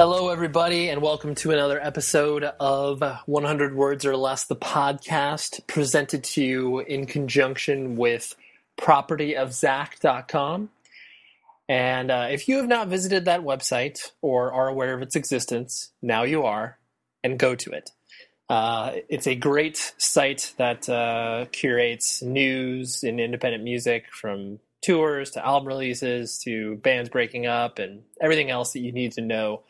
Hello, everybody, and welcome to another episode of 100 Words or Less, the podcast, presented to you in conjunction with propertyofzach.com. And uh, if you have not visited that website or are aware of its existence, now you are, and go to it. Uh, it's a great site that uh, curates news and independent music from tours to album releases to bands breaking up and everything else that you need to know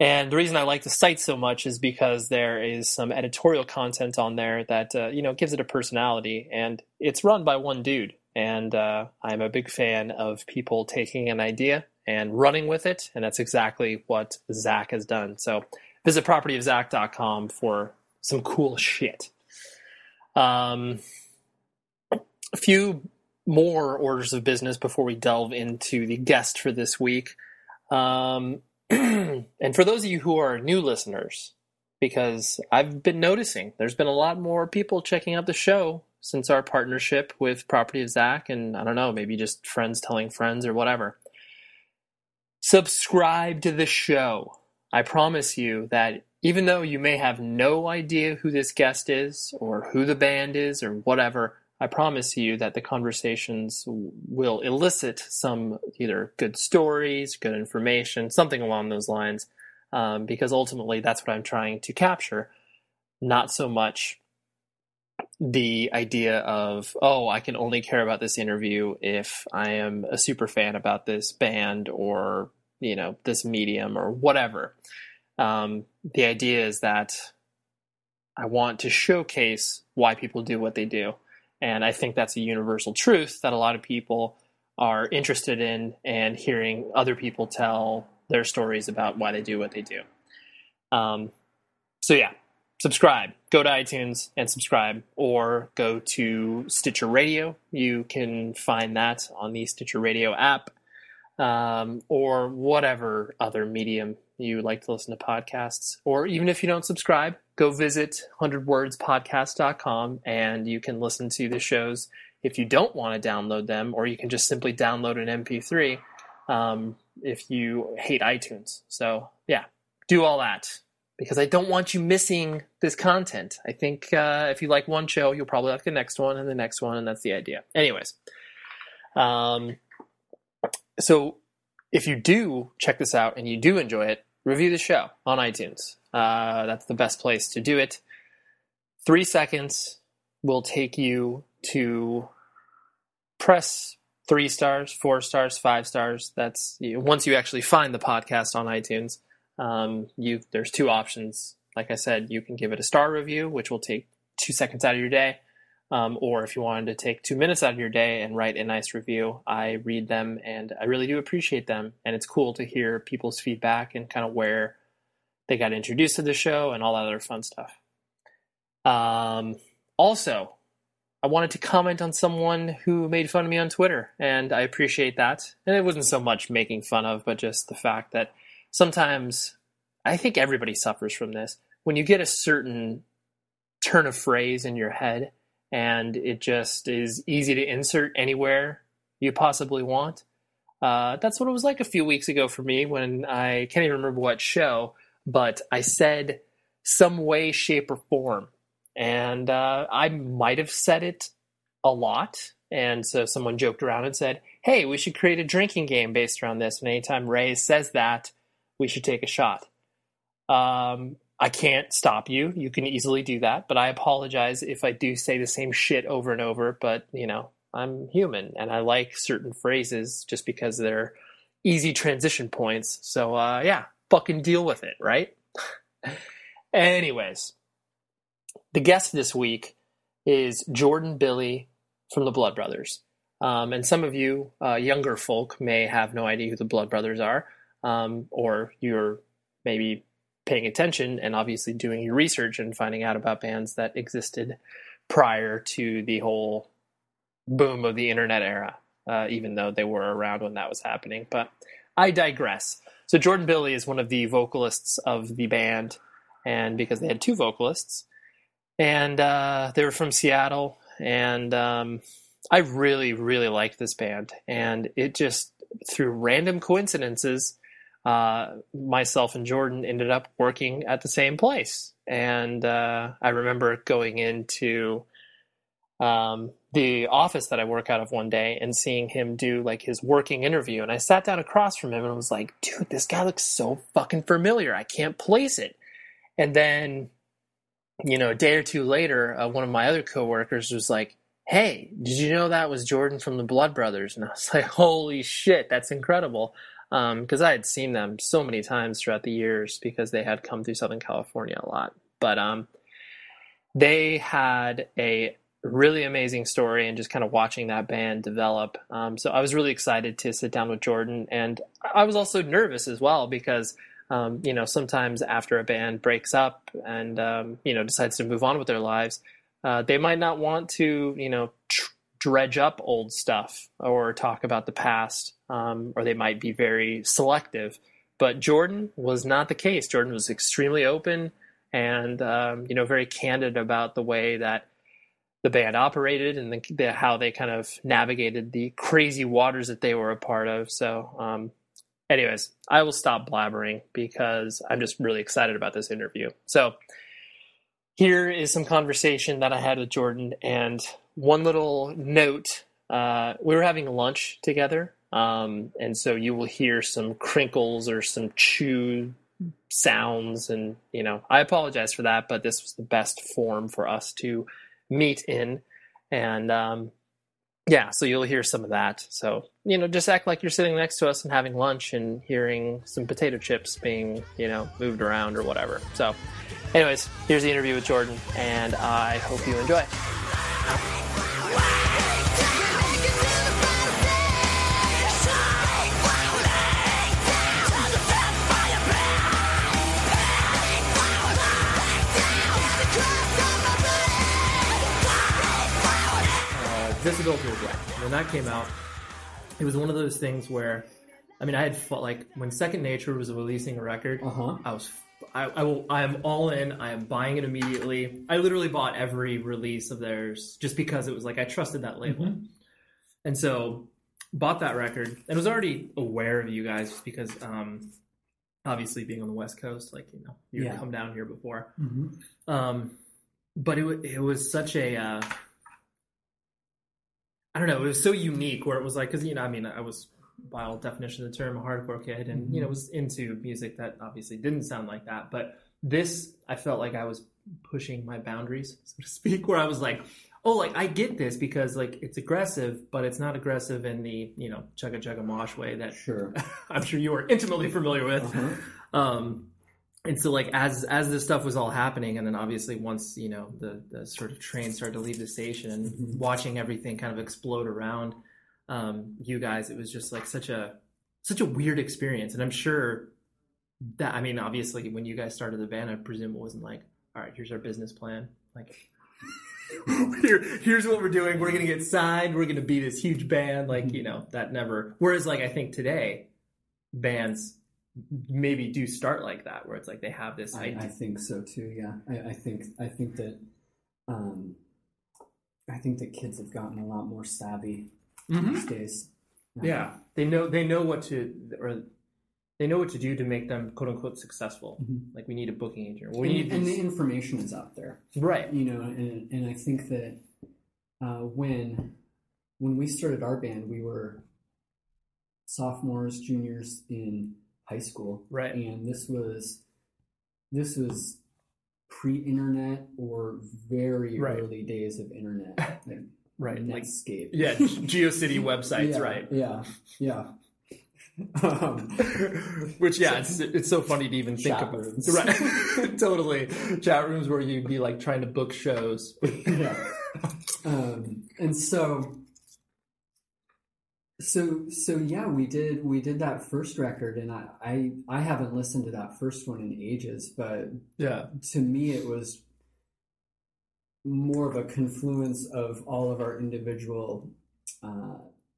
and the reason I like the site so much is because there is some editorial content on there that uh, you know gives it a personality, and it's run by one dude. And uh, I'm a big fan of people taking an idea and running with it, and that's exactly what Zach has done. So visit propertyofzach.com for some cool shit. Um, a few more orders of business before we delve into the guest for this week. Um, and for those of you who are new listeners, because I've been noticing there's been a lot more people checking out the show since our partnership with Property of Zach, and I don't know, maybe just friends telling friends or whatever. Subscribe to the show. I promise you that even though you may have no idea who this guest is, or who the band is, or whatever, I promise you that the conversations will elicit some either good stories, good information, something along those lines, um, because ultimately that's what I'm trying to capture. Not so much the idea of, oh, I can only care about this interview if I am a super fan about this band or, you know, this medium or whatever. Um, the idea is that I want to showcase why people do what they do. And I think that's a universal truth that a lot of people are interested in and hearing other people tell their stories about why they do what they do. Um, so, yeah, subscribe. Go to iTunes and subscribe, or go to Stitcher Radio. You can find that on the Stitcher Radio app, um, or whatever other medium you like to listen to podcasts. Or even if you don't subscribe, go visit 100wordspodcast.com and you can listen to the shows if you don't want to download them, or you can just simply download an MP3 um, if you hate iTunes. So, yeah, do all that because I don't want you missing this content. I think uh, if you like one show, you'll probably like the next one and the next one, and that's the idea. Anyways, um, so if you do check this out and you do enjoy it, review the show on iTunes. Uh, that's the best place to do it. Three seconds will take you to press three stars, four stars, five stars. That's once you actually find the podcast on iTunes. Um, you there's two options. Like I said, you can give it a star review, which will take two seconds out of your day. Um, or if you wanted to take two minutes out of your day and write a nice review, I read them and I really do appreciate them. And it's cool to hear people's feedback and kind of where they got introduced to the show and all that other fun stuff. Um, also, I wanted to comment on someone who made fun of me on Twitter, and I appreciate that. And it wasn't so much making fun of, but just the fact that sometimes I think everybody suffers from this. When you get a certain turn of phrase in your head, and it just is easy to insert anywhere you possibly want. Uh, that's what it was like a few weeks ago for me when I can't even remember what show, but I said some way, shape, or form. And uh, I might have said it a lot. And so someone joked around and said, hey, we should create a drinking game based around this. And anytime Ray says that, we should take a shot. Um, I can't stop you. You can easily do that, but I apologize if I do say the same shit over and over. But, you know, I'm human and I like certain phrases just because they're easy transition points. So, uh, yeah, fucking deal with it, right? Anyways, the guest this week is Jordan Blilie from the Blood Brothers. Um, and some of you uh, younger folk may have no idea who the Blood Brothers are, um, or you're maybe paying attention and obviously doing your research and finding out about bands that existed prior to the whole boom of the internet era, uh, even though they were around when that was happening. But I digress. So Jordan Blilie is one of the vocalists of the band, and because they had two vocalists, and uh, they were from Seattle, and um, I really, really liked this band, and it just through random coincidences uh, myself and Jordan ended up working at the same place. And uh, I remember going into um, the office that I work out of one day and seeing him do like his working interview. And I sat down across from him and was like, dude, this guy looks so fucking familiar. I can't place it. And then, you know, a day or two later, uh, one of my other coworkers was like, hey, did you know that was Jordan from the Blood Brothers? And I was like, holy shit, that's incredible. Because um, I had seen them so many times throughout the years because they had come through Southern California a lot. But um, they had a really amazing story and just kind of watching that band develop. Um, so I was really excited to sit down with Jordan, and I was also nervous as well because um, you know sometimes after a band breaks up and um, you know decides to move on with their lives, uh, they might not want to you know tr- dredge up old stuff or talk about the past, um, or they might be very selective. But Jordan was not the case. Jordan was extremely open and um, you know very candid about the way that the band operated and the, the, how they kind of navigated the crazy waters that they were a part of. So, um, anyways, I will stop blabbering because I'm just really excited about this interview. So, here is some conversation that I had with Jordan, and one little note: uh, we were having lunch together, um, and so you will hear some crinkles or some chew sounds, and you know, I apologize for that, but this was the best form for us to meet in. And um, yeah, so you'll hear some of that. So, you know, just act like you're sitting next to us and having lunch and hearing some potato chips being, you know, moved around or whatever. So, anyways, here's the interview with Jordan, and I hope you enjoy. Visibility Regret. When that came out, it was one of those things where, I mean, I had felt like when Second Nature was releasing a record, Uh-huh. I was, I, I will, I am all in. I am buying it immediately. I literally bought every release of theirs just because it was like I trusted that label, Mhm. and so bought that record and was already aware of you guys just because, um, obviously being on the West Coast, like you know, you've Yeah. come down here before. Mhm. Um, but it it was such a uh, I don't know. It was so unique where it was like because you know I mean I was by all definition of the term a hardcore kid and you know was into music that obviously didn't sound like that. But this I felt like I was pushing my boundaries so to speak. Where I was like, oh, like I get this because like it's aggressive, but it's not aggressive in the you know chugga chugga mosh way that Sure. I'm sure you are intimately familiar with. Uh-huh. Um, and so like as as this stuff was all happening, and then obviously once you know the the sort of train started to leave the station and Mhm. watching everything kind of explode around um, you guys, it was just like such a such a weird experience. And I'm sure that I mean, obviously when you guys started the band, I presume it wasn't like, all right, here's our business plan, like. Here, here's what we're doing. We're gonna get signed. We're gonna be this huge band. Like you know that never. Whereas like I think today, bands maybe do start like that, where it's like they have this I, idea. I think so too. Yeah, I, I think I think that um, I think that kids have gotten a lot more savvy Mhm. these days. Um, Yeah, they know they know what to or they know what to do to make them quote unquote successful. Mhm. Like we need a booking agent. We and, need and the information is out there, right. you know. And, and I think that uh, when when we started our band, we were sophomores, juniors in high school, Right. and this was this was pre-internet or very Right. early days of internet, like Right. Like yeah, GeoCity websites, yeah, right? Yeah, yeah. um, Which yeah, it's it's so funny to even think Chat about. rooms. Right. totally. Chat rooms where you'd be like trying to book shows. yeah. Um, and so, so, so yeah, we did we did that first record, and I, I I haven't listened to that first one in ages, but Yeah. to me it was more of a confluence of all of our individual uh,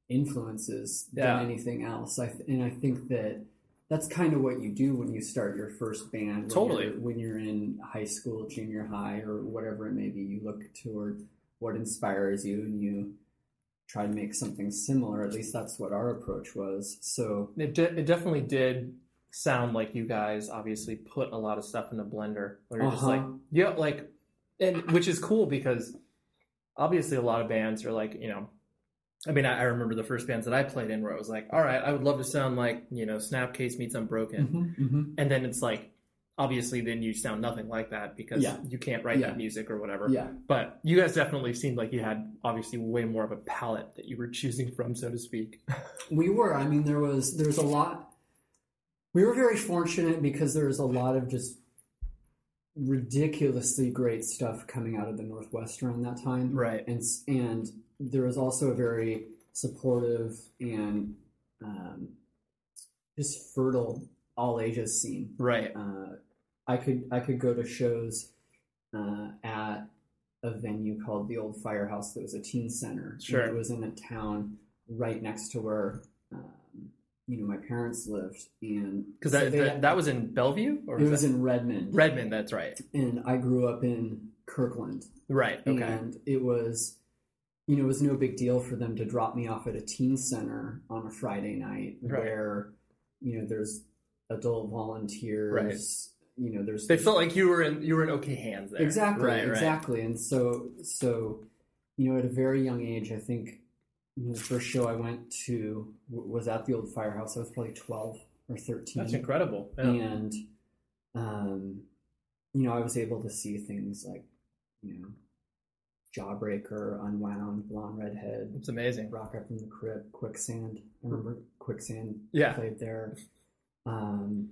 influences Yeah. than anything else. I th- and I think that that's kind of what you do when you start your first band. when Totally. you're- when you're in high school, junior high, or whatever it may be, you look toward what inspires you and you try to make something similar. At least that's what our approach was. So It, de- it definitely did sound like you guys obviously put a lot of stuff in the blender. Where you're just Uh-huh. like, yeah, like, and which is cool because obviously a lot of bands are like, you know, I mean, I, I remember the first bands that I played in where I was like, all right, I would love to sound like, you know, Snapcase meets Unbroken. Mhm, mhm. And then it's like, obviously, then you sound nothing like that because Yeah. you can't write Yeah. that music or whatever. Yeah. But you guys definitely seemed like you had obviously way more of a palette that you were choosing from, so to speak. We were. I mean, there was there was a lot. We were very fortunate because there was a lot of just ridiculously great stuff coming out of the Northwest around that time, Right. and and there was also a very supportive and um, just fertile all ages scene. Right. Uh, I could I could go to shows uh, at a venue called the Old Firehouse that was a teen center. and Sure. it was in a town right next to where um, you know my parents lived, and Because so that, that, that was in Bellevue? Or it was was that- in Redmond, Redmond, that's right. and I grew up in Kirkland, Right. Okay. and it was. You know, it was no big deal for them to drop me off at a teen center on a Friday night Right. where, you know, there's adult volunteers. You know, there's They felt like you were in you were in okay hands there. Exactly, Right. Right. exactly. And so, so you know, at a very young age, I think you know, the first show I went to was at the old firehouse. I was probably twelve or thirteen, That's incredible. Yeah. and um, you know, I was able to see things like you know, Jawbreaker, Unwound, Blonde Redhead, It's amazing. Rocket from the Crypt, Quicksand. I remember Quicksand Yeah. played there. Um,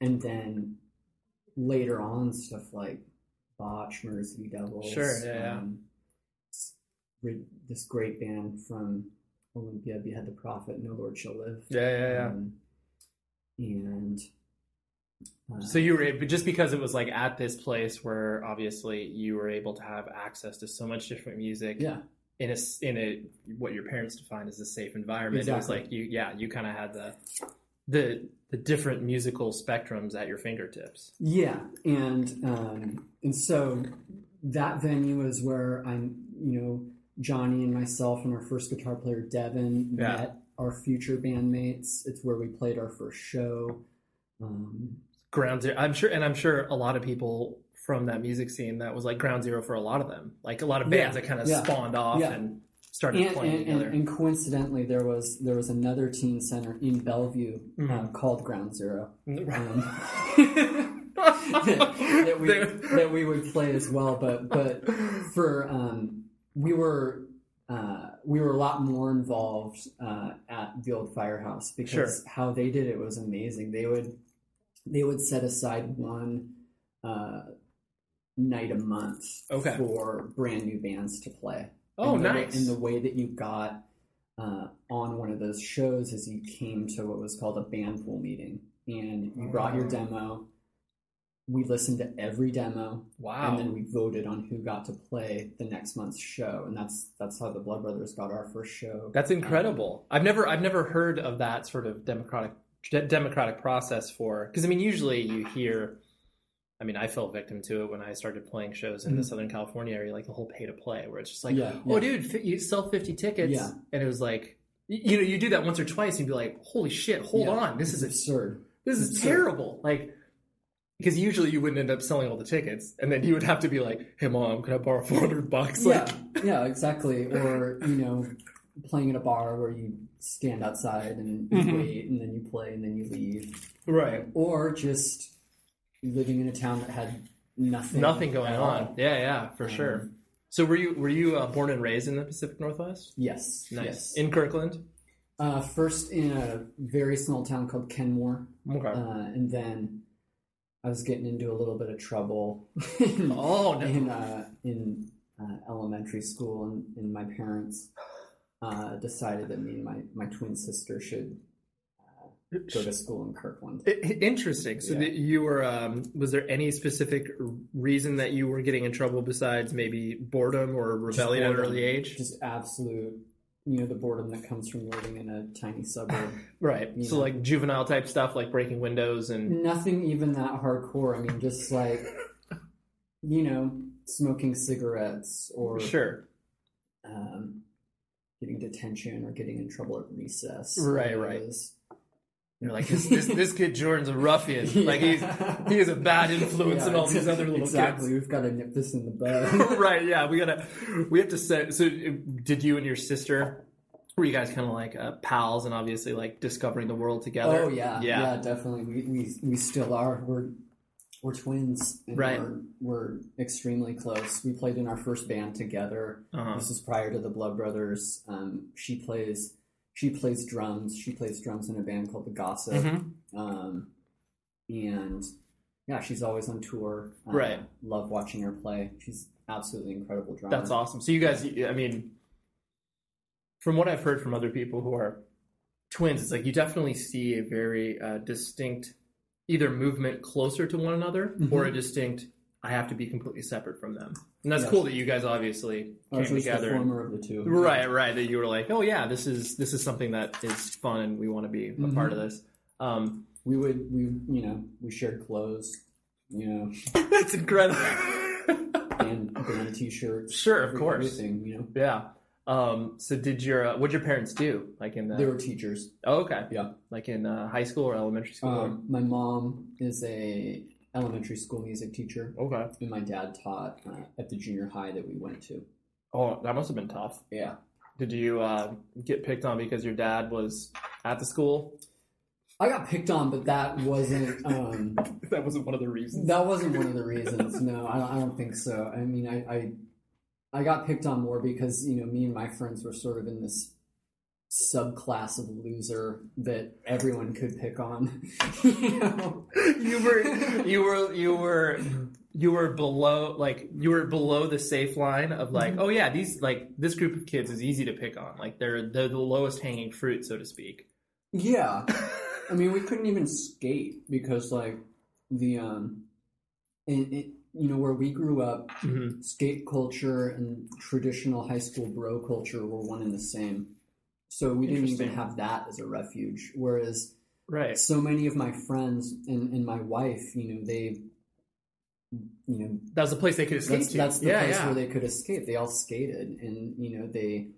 and then later on, stuff like Botch, Mercy Devils. Sure, yeah. Um, this great band from Olympia, Behead the Prophet, No Lord Shall Live. Yeah, yeah, yeah. Um, and uh, So you were able, just because it was like at this place where obviously you were able to have access to so much different music yeah, in a in a what your parents define as a safe environment. It was like you yeah you kind of had the the the different musical spectrums at your fingertips. Yeah, and um, and so that venue is where I'm, you know, Johnny and myself and our first guitar player Devin Yeah. met our future bandmates. It's where we played our first show. Um, Ground zero. I'm sure, and I'm sure a lot of people from that music scene that was like ground zero for a lot of them. Like a lot of bands Yeah, that kind of yeah, spawned off and started and, playing and, and, together. and coincidentally, there was there was another teen center in Bellevue uh, Mhm. called Ground Zero. Mm-hmm. Um, that, we, that we would play as well. But but for um, we were uh, we were a lot more involved uh, at the old firehouse because Sure. how they did it was amazing. They would they would set aside one uh, night a month Okay. for brand new bands to play. Oh, and the nice. and the way that you got uh, on one of those shows is you came to what was called a band pool meeting, and you brought your Oh. demo. We listened to every demo, wow. and then we voted on who got to play the next month's show, and that's that's how the Blood Brothers got our first show. That's incredible. I've never I've never heard of that sort of democratic democratic process for because I mean usually you hear I mean I fell victim to it when I started playing shows in the Mhm. Southern California area like the whole pay to play where it's just like Yeah, oh yeah. dude you sell 50 tickets Yeah. and it was like you know you do that once or twice and you'd be like holy shit hold Yeah. on this is absurd. this is It's terrible like because usually you wouldn't end up selling all the tickets and then you would have to be like hey mom can I borrow 400 bucks like Yeah, yeah, exactly. Or you know, playing at a bar where you stand outside and you Mhm. wait, and then you play, and then you leave. right or just living in a town that had nothing nothing going on all. yeah yeah for sure Um, So were you were you uh, born and raised in the Pacific Northwest? yes Nice. yes In Kirkland. uh, first in a very small town called kenmore Okay. uh, and then i was getting into a little bit of trouble in, oh no. in, uh, in uh, elementary school and, and my parents uh, decided that me and my, my twin sister should go to school in kirkland Interesting. So Yeah. you were. Um, was there any specific reason that you were getting in trouble besides maybe boredom or rebellion at an early age? just absolute you know the boredom that comes from living in a tiny suburb right. So know. like juvenile type stuff, like breaking windows and. Nothing even that hardcore. I mean, just like, you know, smoking cigarettes or Sure. um, getting detention or getting in trouble at recess. Right, right. was- You're like this, this this kid Jordan's a ruffian. Like he's he is a bad influence Yeah, on all these other little exactly. kids. We've got to nip this in the bud. right? Yeah, we gotta we have to set. So, did you and your sister were you guys kind of like uh, pals and obviously like discovering the world together? Oh yeah, yeah, yeah, definitely. We, we we still are. We're we're twins, and Right. We're, we're extremely close. We played in our first band together. Uh-huh. This is prior to the Blood Brothers. Um, she plays she plays drums. She plays drums in a band called the Gossip. Mhm. Um, and yeah, she's always on tour. Uh, Right. Love watching her play. She's absolutely incredible drummer. That's awesome. So you guys, I mean, from what I've heard from other people who are twins, it's like you definitely see a very uh, distinct either movement closer to one another or a distinct I have to be completely separate from them. And that's Yes. cool that you guys obviously came Ours was the together. and- former of the two. Right, right. That you were like, oh yeah, this is this is something that is fun, and we want to be a Mhm. part of this. Um, We would we you know we shared clothes. You know, that's incredible. band band t-shirts. sure, of course. everything. You know, Yeah. Um, so did your uh, what your parents do? Like in the they were teachers. oh, okay, Yeah. like in uh, high school or elementary school? Um, my mom is a elementary school music teacher, okay. and my dad taught uh, at the junior high that we went to. Oh, that must have been tough. Yeah. Did you uh, get picked on because your dad was at the school? I got picked on, but that wasn't um, that wasn't one of the reasons. that wasn't one of the reasons. No, I don't, I don't think so. I mean, I, I I got picked on more because you know me and my friends were sort of in this subclass of loser that everyone could pick on. you know? you were you were you were you were below like you were below the safe line of like Mhm. oh yeah these like this group of kids is easy to pick on like they're they're the lowest hanging fruit so to speak Yeah. I mean, we couldn't even skate because, like, the um, in, it, you know, where we grew up, Mhm. skate culture and traditional high school bro culture were one and the same. So we didn't even have that as a refuge. Whereas right so many of my friends and, and my wife, you know, they, you know, that was the place they could escape that's, to that's the yeah place yeah where they could escape. They all skated, and you know, they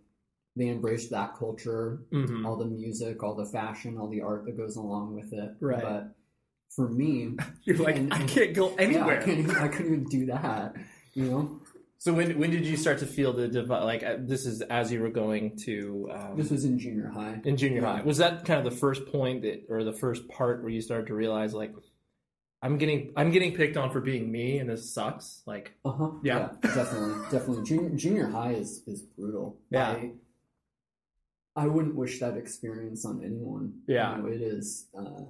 they embraced that culture Mhm. all the music, all the fashion, all the art that goes along with it. Right. But for me, you're like and- i can't go yeah, I anywhere even- I couldn't even do that. You know, so when when did you start to feel the divide like uh, this is as you were going to um, this was in junior high. in junior high was that kind of the first point that or the first part where you started to realize like i'm getting i'm getting picked on for being me and this sucks like Uh huh. Yeah. definitely, definitely. Junior, junior high is is brutal. Yeah. I, I wouldn't wish that experience on anyone. Yeah. You know, it is. Uh,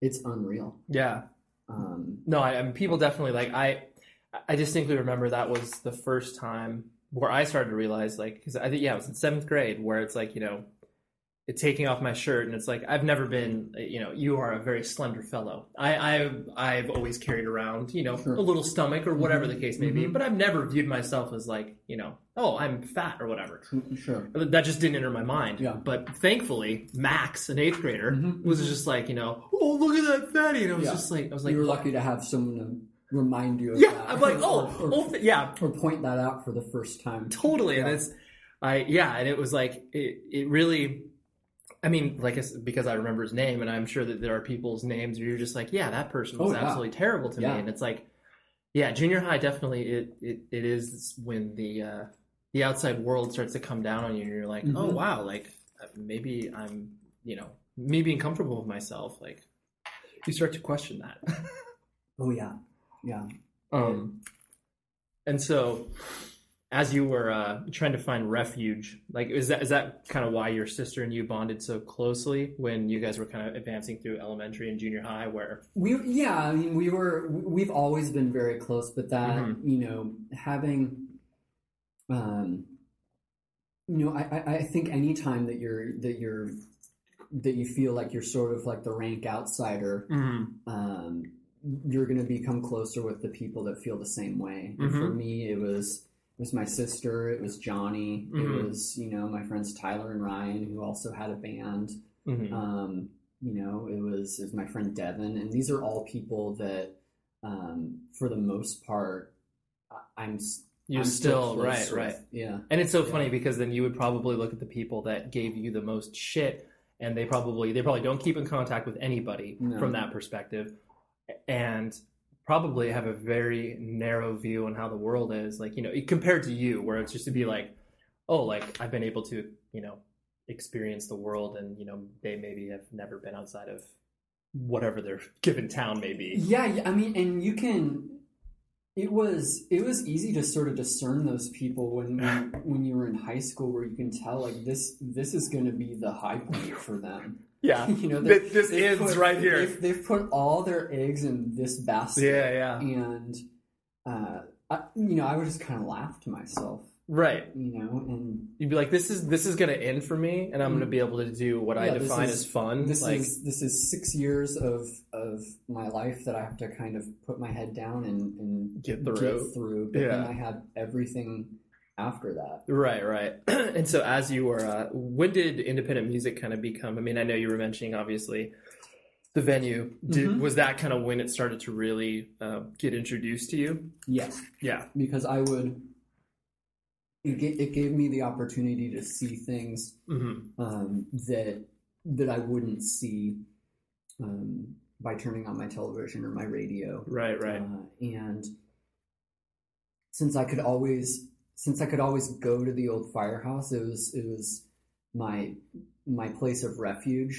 it's unreal. yeah Um, No, I, I mean people definitely like I. I distinctly remember that was the first time where I started to realize like because I think yeah it was in seventh grade where it's like you know, it's taking off my shirt and it's like I've never been you know you are a very slender fellow. I I've I've always carried around you know Sure. a little stomach or whatever the case may be, Mhm. but I've never viewed myself as like you know oh I'm fat or whatever. sure. That just didn't enter my mind. Yeah. But thankfully, Max, an eighth grader, Mhm, was mhm. just like you know oh look at that fatty, and I was Yeah. just like I was like you were lucky to have someone remind you of yeah, that. I'm like, or- oh, or, oh, th- yeah, or point that out for the first time. totally. And it's, I, yeah, and it was like, it, it really, I mean, like, I because I remember his name, and I'm sure that there are people's names where you're just like, yeah, that person was Oh, yeah. absolutely terrible to Yeah. me. And it's like, yeah, junior high definitely, it, it, it is when the, uh, the outside world starts to come down on you, and you're like, oh, Mhm. wow, like, uh, maybe I'm, you know, me being comfortable with myself, like, you start to question that. Oh yeah, yeah. Um, and so, as you were uh, trying to find refuge, like is that is that kind of why your sister and you bonded so closely when you guys were kind of advancing through elementary and junior high? Where We yeah, I mean we were we've always been very close, but that Mhm. you know having, um, you know I, I think anytime that you're that you're that you feel like you're sort of like the rank outsider, um, you're going to become closer with the people that feel the same way. And for me, it was it was my sister, it was Johnny, Mhm. it was you know my friends Tyler and Ryan who also had a band. Mhm. Um, you know, it was it was my friend Devin, and these are all people that, um, for the most part, I'm s- you I'm still close right, right. yeah, And it's so Yeah. funny because then you would probably look at the people that gave you the most shit and they probably they probably don't keep in contact with anybody No. from that perspective, and probably have a very narrow view on how the world is. Like you know, compared to you, where it's just to be like, oh, like I've been able to you know experience the world, and you know they maybe have never been outside of whatever their given town may be. Yeah, yeah, I mean, and you can. It was it was easy to sort of discern those people when when you were in high school, where you can tell like this this is going to be the high point for them. Yeah, You know, they- this they've ends put- right here. They've, they've put all their eggs in this basket. Yeah, yeah, and uh, I, you know, I would just kind of laugh to myself, right. you know, and You'd be like, "This is this is going to end for me, and I'm going to be able to do what I. Yeah, this define is- as fun." this like, is this is six years of of my life that I have to kind of put my head down and, and Get through. Get through. But then Yeah. I have everything after that. Right, right. and so, as you were, uh, when did independent music kind of become? I mean, I know you were mentioning obviously the venue. Did, Mhm. Was that kind of when it started to really uh, get introduced to you? Yes, Yeah. because I would. It, it gave me the opportunity to see things hmm um, that that I wouldn't see um, by turning on my television or my radio. Right, right. Uh, and since I could always since I could always go to the old firehouse, it was it was my my place of refuge.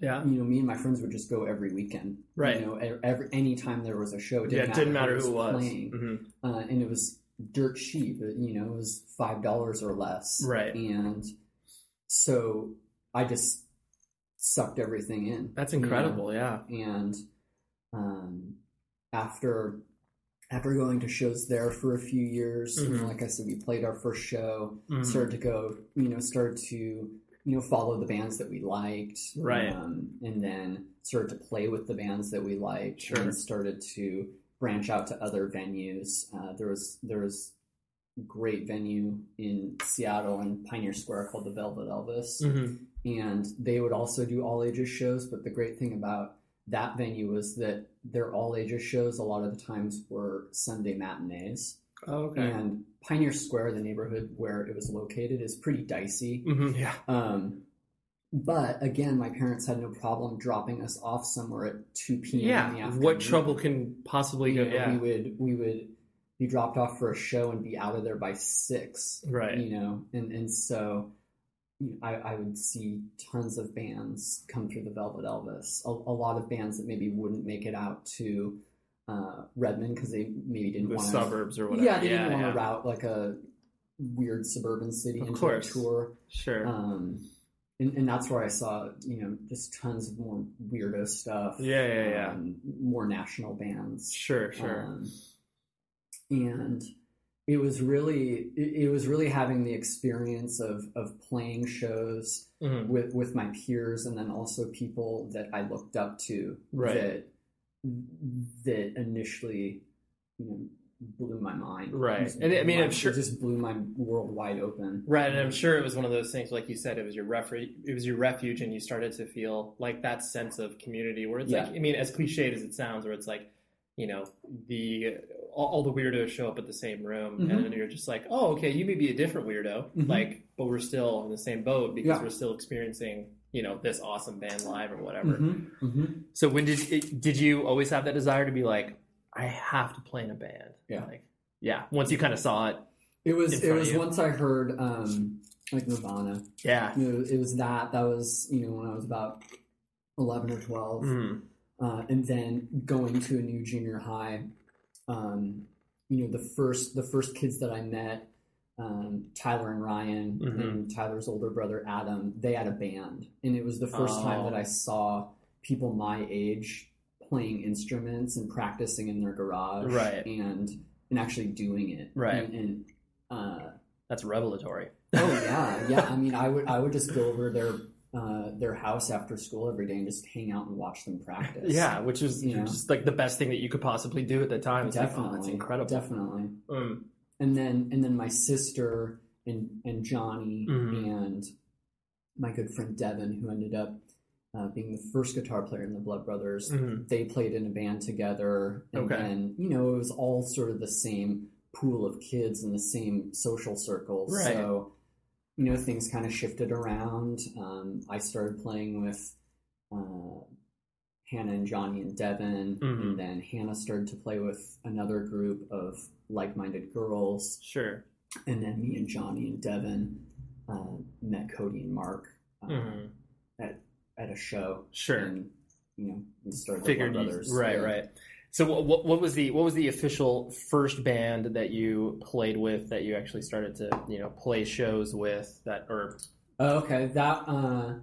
yeah. You know, me and my friends would just go every weekend. Right. You know, every any time there was a show, it Yeah, didn't it didn't matter who it was. playing, Mhm. uh, and it was dirt cheap. You know, it was five dollars or less. Right. And so I just sucked everything in. That's you know? incredible. Yeah. and um, after after going to shows there for a few years, you know, Mhm. like I said, we played our first show, Mhm. started to go, you know, started to you know follow the bands that we liked, Right. um, and then started to play with the bands that we liked, Sure. and started to branch out to other venues. Uh, there was there was great venue in Seattle and Pioneer Square called the Velvet Elvis Mhm. and they would also do all ages shows. But the great thing about that venue was that their all ages shows a lot of the times were Sunday matinees. Oh, okay. And Pioneer Square, the neighborhood where it was located, is pretty dicey. Mhm. Yeah. Um, but again, my parents had no problem dropping us off somewhere at two p.m. in the Yeah. afternoon. What trouble can possibly You go? know, Yeah. we would we would be dropped off for a show and be out of there by six Right. you know and and so I, I would see tons of bands come through the velvet elvis a, a lot of bands that maybe wouldn't make it out to uh, redmond because they maybe didn't The want suburbs or whatever. yeah they didn't want yeah. to route like a weird suburban city Of into course. a tour Sure. um, and, and that's where I saw, you know, just tons of more weirdo stuff. Yeah, yeah, yeah. Um, more national bands. sure. Sure. Um, and it was really it, it was really having the experience of of playing shows Mhm. with with my peers and then also people that I looked up to Right. that that initially you know blew my mind Right. Just And I mean, my- I'm sure- it just blew my world wide open Right, and I'm sure it was one of those things, like you said, it was your refuge. It was your refuge, and you started to feel like that sense of community, where it's Yeah. like, I mean, as cliched as it sounds, where it's like, you know, the all, all the weirdos show up at the same room, Mhm. and then you're just like, oh, okay, you may be a different weirdo, Mhm. like, but we're still in the same boat because Yeah. we're still experiencing, you know, this awesome band live or whatever. Mhm, mhm. So when did it, did you always have that desire to be like, I have to play in a band? Yeah. Like, yeah. Once you kind of saw it, It was it was once I heard um, like Nirvana. yeah. You know, it was that that was you know when I was about eleven or 12 Mhm. Uh, and then going to a new junior high. Um, you know, the first the first kids that I met, um, Tyler and Ryan, Mhm. and Tyler's older brother Adam, they had a band, and it was the first time Oh. that I saw people my age playing instruments and practicing in their garage, Right. and and actually doing it, Right. and. and uh, That's revelatory. Oh yeah, yeah. I mean, I would I would just go over their uh, their house after school every day and just hang out and watch them practice. Yeah, which is You know? just like the best thing that you could possibly do at the time. It's like, definitely. oh, that's incredible. Definitely. Mm. And then and then my sister and and Johnny Mhm. and my good friend Devin, who ended up uh, being the first guitar player in the Blood Brothers. Mhm. They played in a band together, and Okay. then you know it was all sort of the same pool of kids in the same social circles. Right. So you know, things kind of shifted around. Um, I started playing with uh, Hannah and Johnny and Devin, Mhm. and then Hannah started to play with another group of like-minded girls, Sure. and then me and Johnny and Devin uh, met Cody and Mark uh, Mhm. at at a show, Sure. and you know, we started Figured you, Brothers, right, Yeah. right. So what, what what was the what was the official first band that you played with that you actually started to you know play shows with that or Oh, okay, that uh,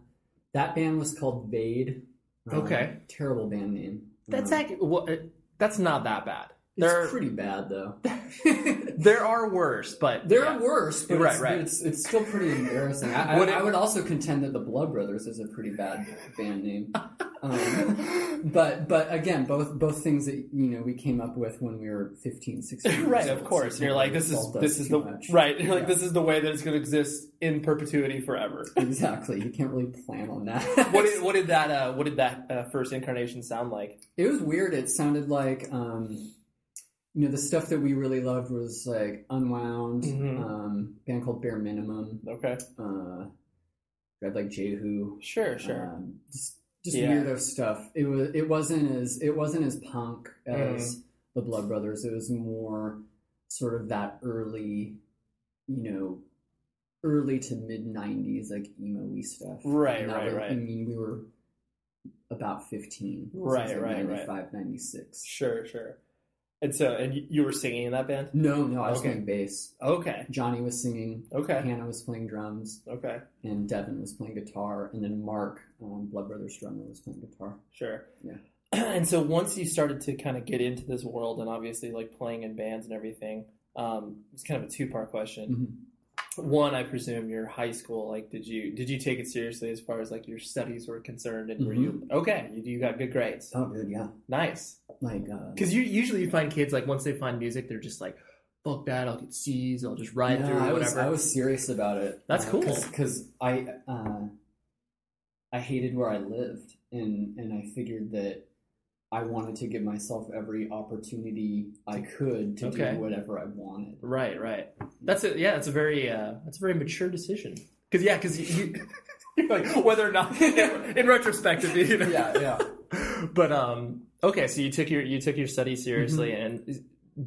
that band was called Vade. Uh, Okay. terrible band name. that's Um, actually what that's not that bad. It's There pretty bad though. there are worse, but there yeah. are worse, but Right, it's, right. it's it's still pretty embarrassing. I, I, Would it- I would also contend that the Blood Brothers is a pretty bad band name. Um, but but again, both both things that you know we came up with when we were 15, 16 years right, of course. so You're like this is this is the much. right. You're like Yeah. this is the way that it's going to exist in perpetuity forever. Exactly. You can't really plan on that. what did what did that uh, what did that uh, first incarnation sound like? It was weird. It sounded like, um, you know, the stuff that we really loved was like Unwound, Mhm. um, band called Bare Minimum, Okay, uh, we had like Jehu, sure, sure. um, just just Yeah. weirdo stuff. It was it wasn't as it wasn't as punk as Mm. the Blood Brothers. It was more sort of that early, you know, early to mid '90s like emo-y stuff. Right, right, was- right. I mean, we were about 15. This Right, was, like, right, right. 95, 96. Sure, sure. And so, and you- were singing in that band? No, no, I was Okay. playing bass. Okay, Johnny was singing. okay, Hannah was playing drums, okay, and Devin was playing guitar, and then Mark, um, Blood Brothers drummer, was playing guitar. sure. Yeah. And so, once you started to kind of get into this world, and obviously like playing in bands and everything, um, it's kind of a two part question. Mhm. One, I presume your high school, like, did you did you take it seriously as far as like your studies were concerned, and were you okay? You, you got good grades, Oh, dude, yeah. nice. Like, uh, Because you usually you find kids like once they find music, they're just like, "Fuck that! I'll get C's. I'll just ride yeah, through I was, whatever." I was serious about it. That's cool. Because I, uh, I hated where I lived, and and I figured that I wanted to give myself every opportunity I could to Okay. do whatever I wanted. Right, right. That's it. yeah. That's a very uh, that's a very mature decision. Because yeah, because you, you like whether or not in, retrospect, you know. Yeah, yeah. But um, okay. So you took your you took your study seriously, Mm-hmm. and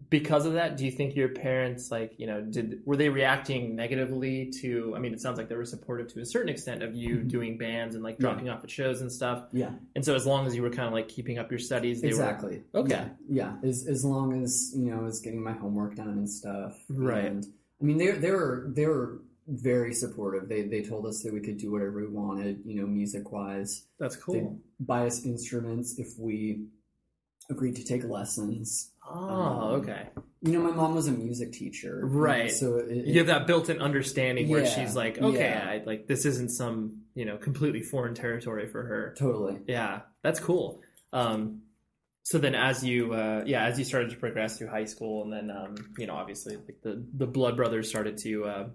because of that, do you think your parents like you know did were they reacting negatively to? I mean, it sounds like they were supportive to a certain extent of you Mhm. doing bands and like Yeah. dropping off at shows and stuff. Yeah, And so as long as you were kind of like keeping up your studies, they exactly. Okay. Yeah, yeah. As as long as you know, I was getting my homework done and stuff. Right. And I mean, they they were they were very supportive. They they told us that we could do whatever we wanted. You know, music wise. were. That's They cool. buy us instruments if we agreed to take lessons. Oh, Um, okay. You know, my mom was a music teacher, Right. So it, you have that built-in understanding where she's like, okay, yeah. I, like this isn't some you know completely foreign territory for her. totally. Yeah, that's cool. Um, so then, as you uh, yeah, as you started to progress through high school, and then um, you know, obviously, like the the Blood Brothers started to uh,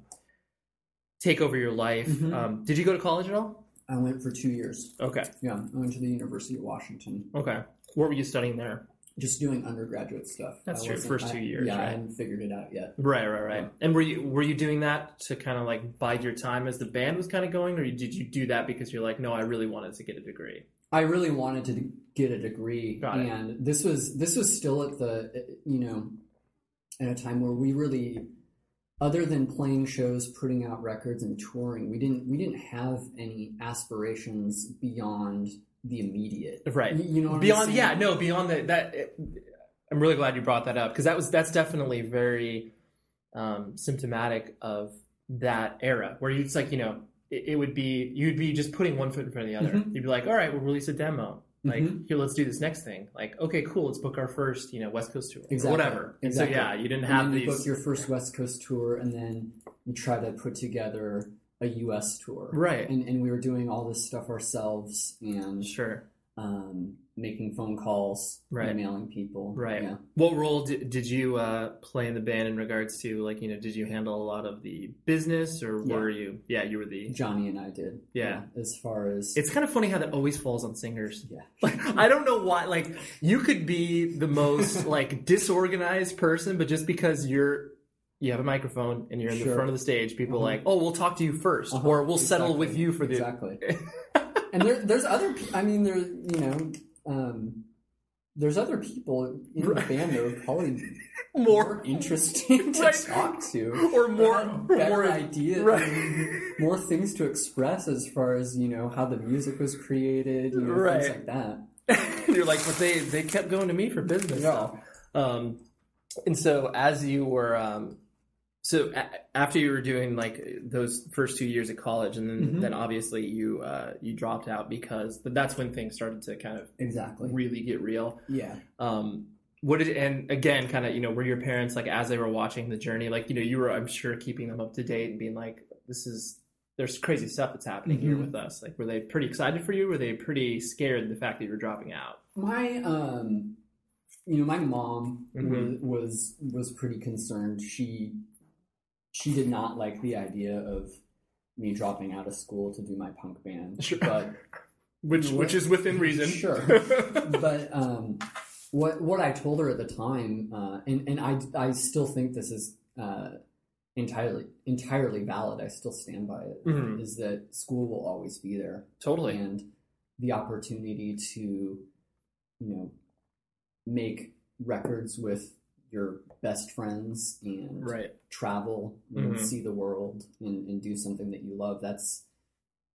take over your life. Mhm. Um, did you go to college at all? I went for two years. Okay, Yeah, I went to the University of Washington, okay. What were you studying there? Just doing undergraduate stuff. That's I true, first two years, Yeah, I hadn't figured it out yet. Right, right, right. Yeah. And were you were you doing that to kind of like bide your time as the band was kind of going, or did you do that because you're like, no, I really wanted to get a degree? I really wanted to get a degree, Got it. and this was this was still at the you know at a time where we really, other than playing shows, putting out records, and touring, we didn't we didn't have any aspirations beyond the immediate. Right. You, know, what I'm beyond yeah no beyond that that i'm really glad you brought that up because that was that's definitely very um, symptomatic of that era where it's like you know it, it would be you'd be just putting one foot in front of the other Mhm. you'd be like all right we'll release a demo like Mhm. here let's do this next thing like okay cool let's book our first you know west coast tour Exactly. whatever and Exactly. so yeah you didn't And have you these book your first West Coast tour, and then you try to put together a U.S. tour, right And and we were doing all this stuff ourselves, and sure um, making phone calls, Right. emailing people, Right. Yeah. what role did, did you uh, play in the band in regards to like you know did you handle a lot of the business or Yeah. were you yeah you were the Johnny and I did. Yeah. As far as It's kind of funny how that always falls on singers. yeah, Like I don't know why. Like you could be the most like disorganized person, but just because you're you have a microphone and you're in the front of the stage, people Mhm. are like, "Oh, we'll talk to you 1st Uh-huh, or we'll settle with you for the." exactly. and there, there's other. I mean, there. You know, um, there's other people in the Right. band that are probably More more interesting to Right. talk to, or more, better more ideas, right. more things to express as far as you know how the music was created, you know, Right. things like that. You're like, but they they kept going to me for business stuff. Um, and so as you were, um, so a- after you were doing like those first two years at college, and then Mhm. then obviously you uh, you dropped out because that's when things started to kind of Exactly. really get real. Yeah. Um, what did and again, kind of you know, were your parents like as they were watching the journey, like you know, you were I'm sure keeping them up to date and being like, this is there's crazy stuff that's happening here Mhm. with us. Like, were they pretty excited for you? Were they pretty scared the fact that you were dropping out? My um you know, my mom Mhm. was, was was pretty concerned. She she did not like the idea of me dropping out of school to do my punk band. Sure. But which which is within reason. Sure. but um what what I told her at the time, uh, and and I I still think this is uh, entirely entirely valid. I still stand by it. Mhm. Is that school will always be there, totally. and the opportunity to you know make records with your best friends and Right. travel and Mhm. see the world and, and do something that you love that's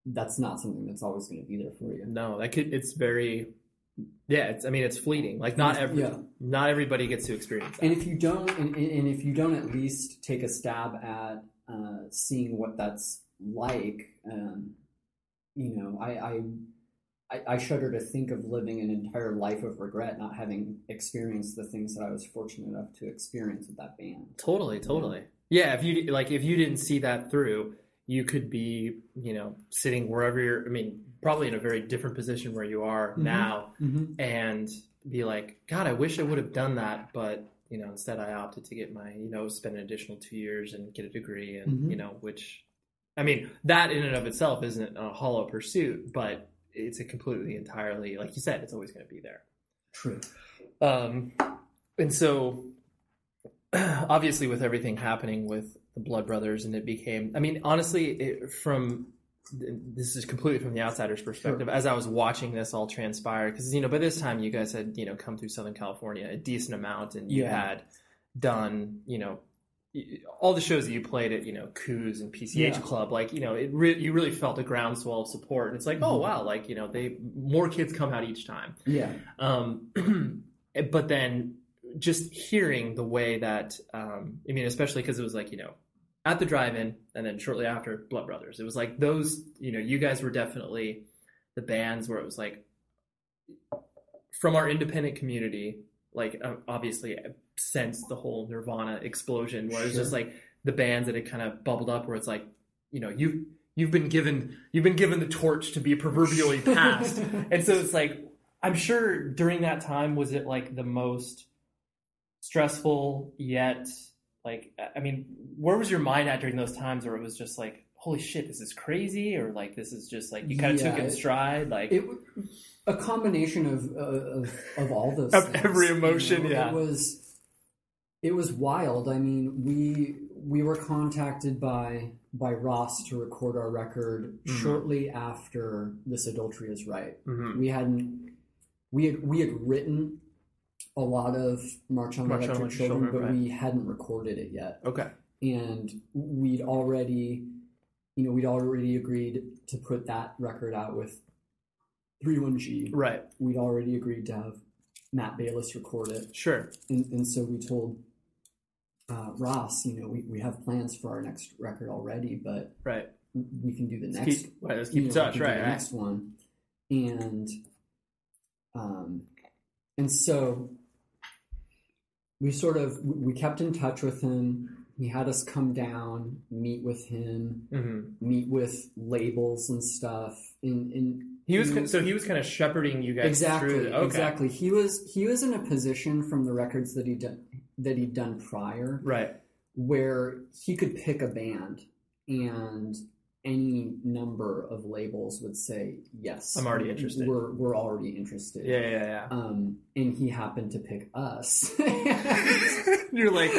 that's not something that's always going to be there for you No, that could. It's very. Yeah, it's. I mean, it's fleeting. Like not every. Yeah. Not everybody gets to experience that. and if you don't and, and and if you don't at least take a stab at uh, seeing what that's like um, you know I, I I I shudder to think of living an entire life of regret not having experienced the things that I was fortunate enough to experience with that band. Totally, totally. Yeah, if you like, if you didn't see that through, you could be, you know, sitting wherever you're. I mean, probably in a very different position where you are Mhm. now, Mm-hmm. and be like, God, I wish I would have done that, but you know, instead I opted to get my, you know, spend an additional two years and get a degree, and Mhm. you know, which, I mean, that in and of itself isn't a hollow pursuit, but it's a completely, entirely, like you said, it's always going to be there. True. Um, and so, obviously, with everything happening with the Blood Brothers, and it became, I mean, honestly, it, from this is completely from the outsider's perspective. As I was watching this all transpire, because you know, by this time, you guys had you know come through Southern California a decent amount, and you Yeah. had done you know all the shows that you played at you know Koo's and PCH Yeah. Club, like you know, it re- you really felt a groundswell of support, and it's like, oh Mhm. wow, like you know, they more kids come out each time. Yeah. Um, but then just hearing the way that, um, I mean, especially because it was like, you know, at the drive-in and then shortly after Blood Brothers, it was like those, you know, you guys were definitely the bands where it was like from our independent community, like uh, obviously since the whole Nirvana explosion, where it's just like the bands that had kind of bubbled up, where it's like, you know, you you've been given you've been given the torch to be proverbially passed, and so it's like I'm sure during that time was it like the most stressful yet? Like I mean, where was your mind at during those times where it was just like, holy shit, this is crazy, or like this is just like you kind of Yeah, took it in stride, like? it a combination of uh, of, of all those Of things, every emotion, you know? yeah. it was it was wild i mean we we were contacted by by ross to record our record Mhm. shortly after This Adultery Is Ripe mhm. we hadn't we had we had written a lot of march on March on electric Electric children Children, but right. we hadn't recorded it yet okay, and we'd already you know we'd already agreed to put that record out with 31G. right, We'd already agreed to have Matt Bayles record it. sure, And, and so we told uh, Ross, you know, we, we have plans for our next record already, but right. we can do the Let's next keep, right, let's keep in touch, right, the right. next one. And um and so we sort of we kept in touch with him. He had us come down, meet with him, hmm meet with labels and stuff. And, and He was you so he was kind of shepherding you guys exactly through. the- Okay, exactly. He was he was in a position from the records that he done that he'd done prior right, where he could pick a band and any number of labels would say yes I'm already interested. we're, we're already interested yeah, yeah, yeah. um, and and he happened to pick us. You're like,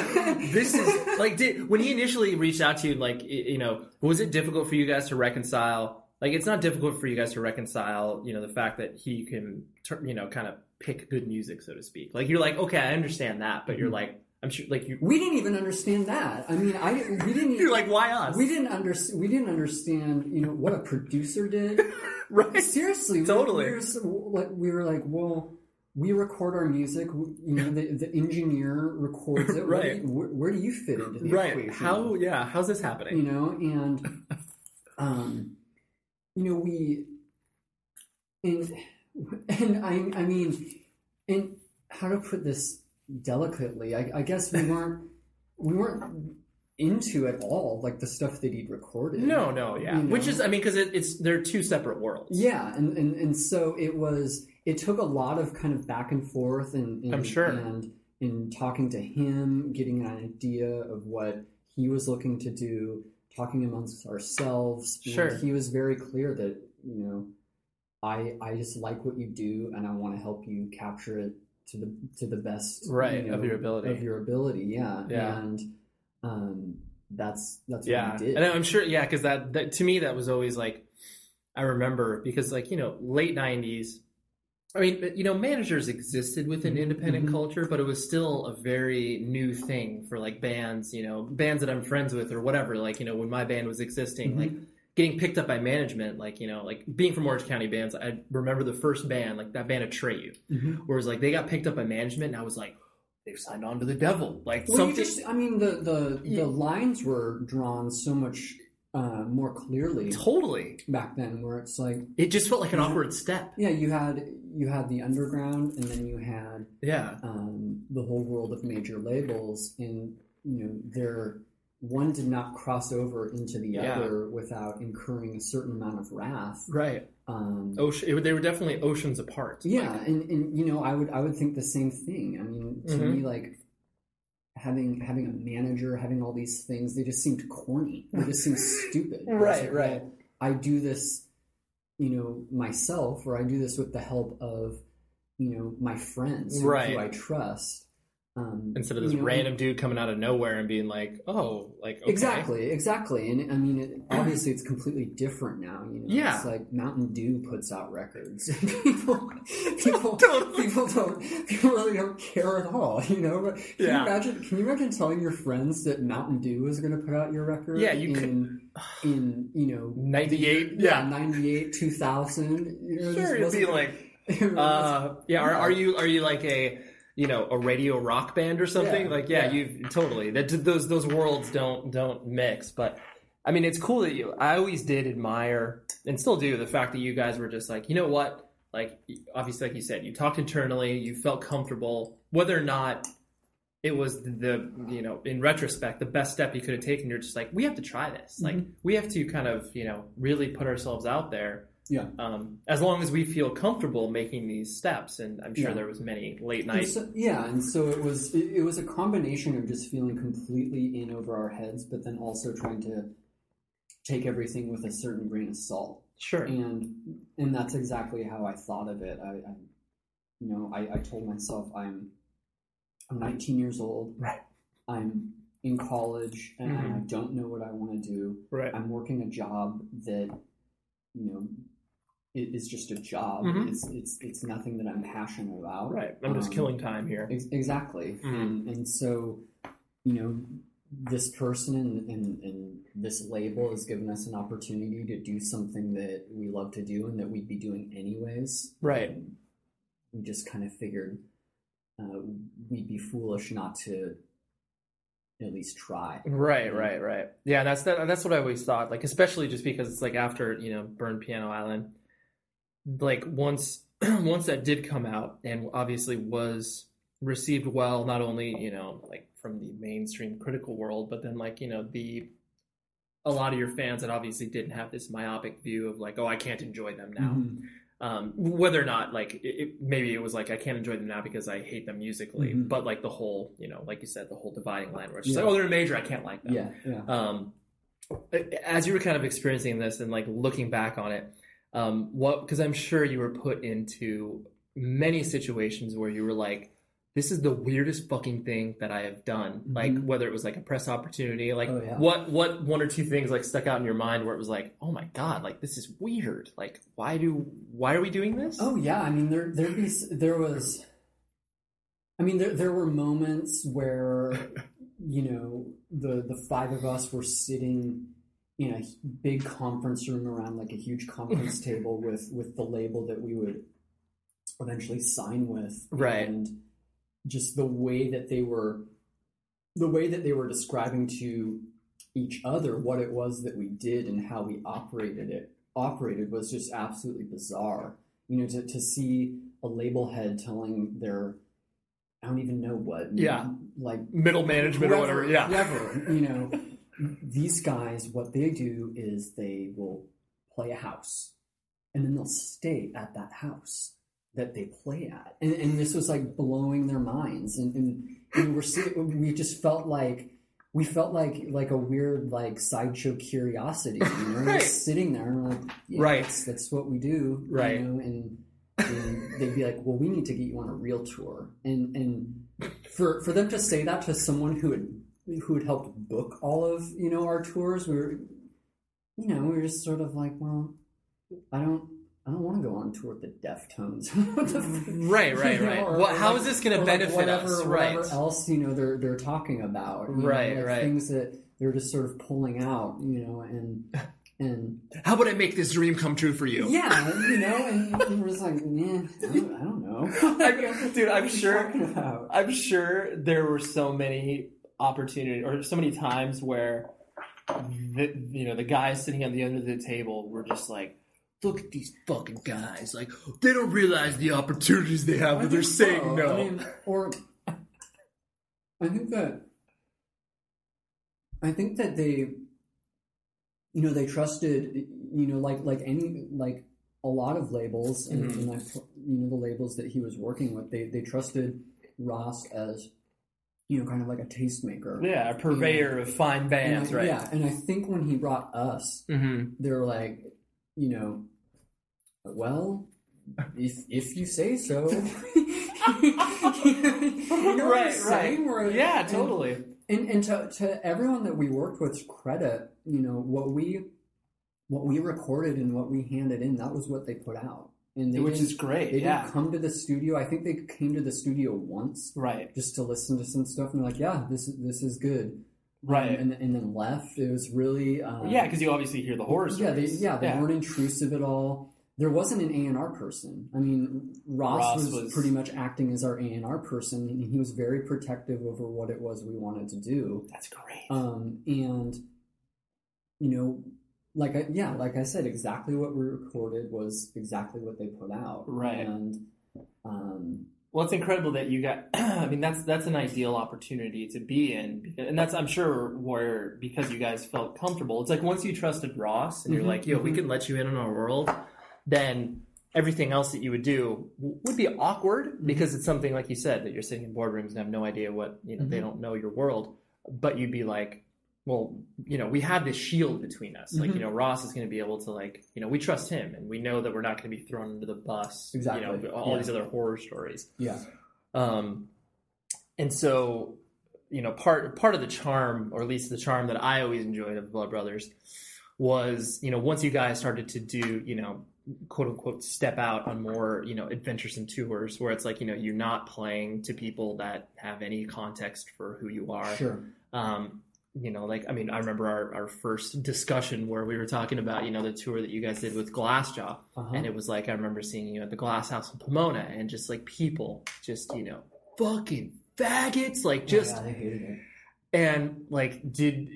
this is like, did when he initially reached out to you, like, you know, was it difficult for you guys to reconcile? Like, it's not difficult for you guys to reconcile, you know, the fact that he can, you know, kind of pick good music, so to speak. Like, you're like, okay, I understand that, but you're Mhm. like, I'm sure, like, you, we didn't even understand that. I mean, I we didn't. you're like, why us? we didn't under, we didn't understand, you know, what a producer did. right? Seriously, Totally. We were, so- like, we were like, well, we record our music. You know, the, the engineer records it. Where do Right. you- Where, where do you fit into the Right? equation? How? Yeah. How's this happening? you know and um you know we and and i i mean and how to put this delicately i, I guess we weren't we weren't into at all like the stuff that he'd recorded No, no, yeah. You Which is, I mean, because it, it's they're two separate worlds. yeah and, and and so it was it took a lot of kind of back and forth and, and I'm sure. and in talking to him getting an idea of what he was looking to do talking amongst ourselves and Sure. he was very clear that you know i i just like what you do and i want to help you capture it to the to the best Right, you know, of your ability. of your ability yeah Yeah. and um that's that's yeah what he did and i'm sure yeah because that, that to me that was always like i remember because like you know late 90s i mean you know managers existed within independent Mhm. culture but it was still a very new thing for like bands you know bands that i'm friends with or whatever like you know when my band was existing Mhm. like getting picked up by management like you know like being from orange county bands i remember the first band like that band Atreyu, Mhm. where it was like they got picked up by management and i was like they've signed on to the devil like Well, you something just, I mean, the the, Yeah. the lines were drawn so much uh, more clearly totally back then, where it's like, it just felt like an awkward step yeah, you had you had the underground, and then you had yeah um, the whole world of major labels, and you know, there one did not cross over into the Yeah. other without incurring a certain amount of wrath. Right. Um, Ocean. It, they were definitely oceans apart. Yeah, Like, and, and you know, I would I would think the same thing. I mean, to Mhm. me, like having having a manager, having all these things, they just seemed corny. They just seemed stupid. Right, like, right. I do this, you know, myself, or I do this with the help of, you know, my friends who, Right. who I trust. Um, instead of this you know, random dude coming out of nowhere and being like, "Oh, like okay. Exactly, exactly, and I mean, it, obviously, it's completely different now. You know, Yeah. it's like Mountain Dew puts out records. people, people, Totally. people don't, people really don't care at all. You know, but can Yeah. you imagine? Can you imagine telling your friends that Mountain Dew is going to put out your record? Yeah, you in, in you know 98? yeah, Yeah. ninety eight, two thousand. You know, Sure, it'd be like, uh, yeah. Are, are you are you like a you know a radio rock band or something? Yeah, like, yeah, yeah. you totally. That those those worlds don't don't mix. But I mean, it's cool that you. I always did admire and still do the fact that you guys were just like, you know what? Like, obviously, like you said, you talked internally, you felt comfortable, whether or not it was the you know in retrospect the best step you could have taken you're just like we have to try this like Mhm. we have to kind of you know really put ourselves out there Yeah. um, as long as we feel comfortable making these steps and i'm sure Yeah. there was many late nights so- yeah, and so it was. It, it was a combination of just feeling completely in over our heads, but then also trying to take everything with a certain grain of salt. sure And and that's exactly how I thought of it. I, I you know, I, I told myself I'm I'm 19 years old. Right. I'm in college and Mhm. I don't know what I want to do. right I'm working a job that, you know, it is just a job. Mhm. It's it's it's nothing that I'm passionate about. right i'm just Um, killing time here Ex- exactly. Mhm. And and so, you know, this person and, and, and this label has given us an opportunity to do something that we love to do and that we'd be doing anyways. Right. Um, we just kind of figured uh, we'd be foolish not to at least try. Right, right, right. Yeah, that's that, that's what I always thought. Like, especially just because it's like after you know, Burn Piano Island, like once once that did come out and obviously was received well, not only you know like from the mainstream critical world, but then like you know the a lot of your fans that obviously didn't have this myopic view of like, oh, I can't enjoy them now. Mhm. Um, whether or not like it, maybe it was like I can't enjoy them now because I hate them musically, Mhm. but like the whole you know, like you said, the whole dividing line where it's just Yeah. like, oh, they're a major, I can't like them Yeah, yeah. um, as you were kind of experiencing this and like looking back on it, um, what because I'm sure you were put into many situations where you were like, this is the weirdest fucking thing that I have done. Mm-hmm. Like whether it was like a press opportunity, like oh, yeah. what what one or two things like stuck out in your mind where it was like, oh my god, like this is weird. Like why do why are we doing this? Oh yeah, I mean there there there was, I mean there there were moments where you know the the five of us were sitting in a big conference room around like a huge conference table with with the label that we would eventually sign with, right? And just the way that they were the way that they were describing to each other what it was that we did and how we operated it operated was just absolutely bizarre. You know, to, to see a label head telling their I don't even know what yeah. like middle management whoever, or whatever yeah. whoever you know. These guys what they do is they will play a house and then they'll stay at that house that they play at, and, and this was like blowing their minds, and, and, and we're we just felt like we felt like like a weird like sideshow curiosity, you know, right. sitting there and we're like, yeah, right, that's, that's, what we do, right, you know, and, and they'd be like, well, we need to get you on a real tour, and and for for them to say that to someone who had who had helped book all of you know our tours, we were, you know, we were just sort of like, well, I don't I don't want to go on tour with the Deftones. Mm, right, right, right. Know, well, how like, is this going to benefit like whatever, us? Right. Whatever else you know they're they're talking about. right, know, like right. Things that they're just sort of pulling out, you know, and and how would I make this dream come true for you? Yeah, you know, and, and we're just like, man, I don't, I don't know, dude. I'm sure. I'm sure there were so many opportunities or so many times where the, you know the guys sitting at the end of the table were just like look at these fucking guys. Like they don't realize the opportunities they have when they're saying no. I mean, or I think that I think that they, you know, they trusted, you know, like like any like a lot of labels, and, mm-hmm. and I, you know, the labels that he was working with, they they trusted Ross as you know, kind of like a tastemaker. Yeah, a purveyor you know? of fine bands, I, right? Yeah, and I think when he brought us, mm-hmm. they were like, you know, well, if if you say so. you know right, right. yeah, totally. And and to, to everyone that we worked with credit, you know, what we what we recorded and what we handed in, that was what they put out. And Which is great. They yeah. didn't come to the studio. I think they came to the studio once, right, just to listen to some stuff, and they're like, "Yeah, this this is good." right? Um, and, and then left. It was really um, yeah, because you obviously hear the horror Yeah, they, yeah, they yeah. weren't intrusive at all. There wasn't an A and R person. I mean, Ross, Ross was, was, pretty much acting as our A and R person, and he was very protective over what it was we wanted to do. That's great. Um, and you know, like I, yeah, like I said, exactly what we recorded was exactly what they put out. Right. And um, well, it's incredible that you got. I mean, that's that's an ideal opportunity to be in, and that's I'm sure where because you guys felt comfortable. It's like once you trusted Ross and you're mm-hmm, like, "Yo, mm-hmm. we can let you in on our world," then everything else that you would do would be awkward mm-hmm. because it's something like you said that you're sitting in boardrooms and have no idea what you know. They mm-hmm. don't know your world, but you'd be like, well, you know, we have this shield between us. Like, mm-hmm. you know, Ross is going to be able to like, you know, we trust him and we know that we're not going to be thrown under the bus. Exactly. You know, all yeah. these other horror stories. Yeah. Um, and so, you know, part part of the charm, or at least the charm that I always enjoyed of Blood Brothers, was you know once you guys started to do you know quote unquote step out on more you know adventuresome tours where it's like you know you're not playing to people that have any context for who you are. Sure. Um, you know, like I mean, I remember our, our first discussion where we were talking about you know the tour that you guys did with Glassjaw, uh-huh. and it was like I remember seeing you at the Glass House in Pomona, and just like people, just you know, fucking faggots, like just, oh, yeah, and like did,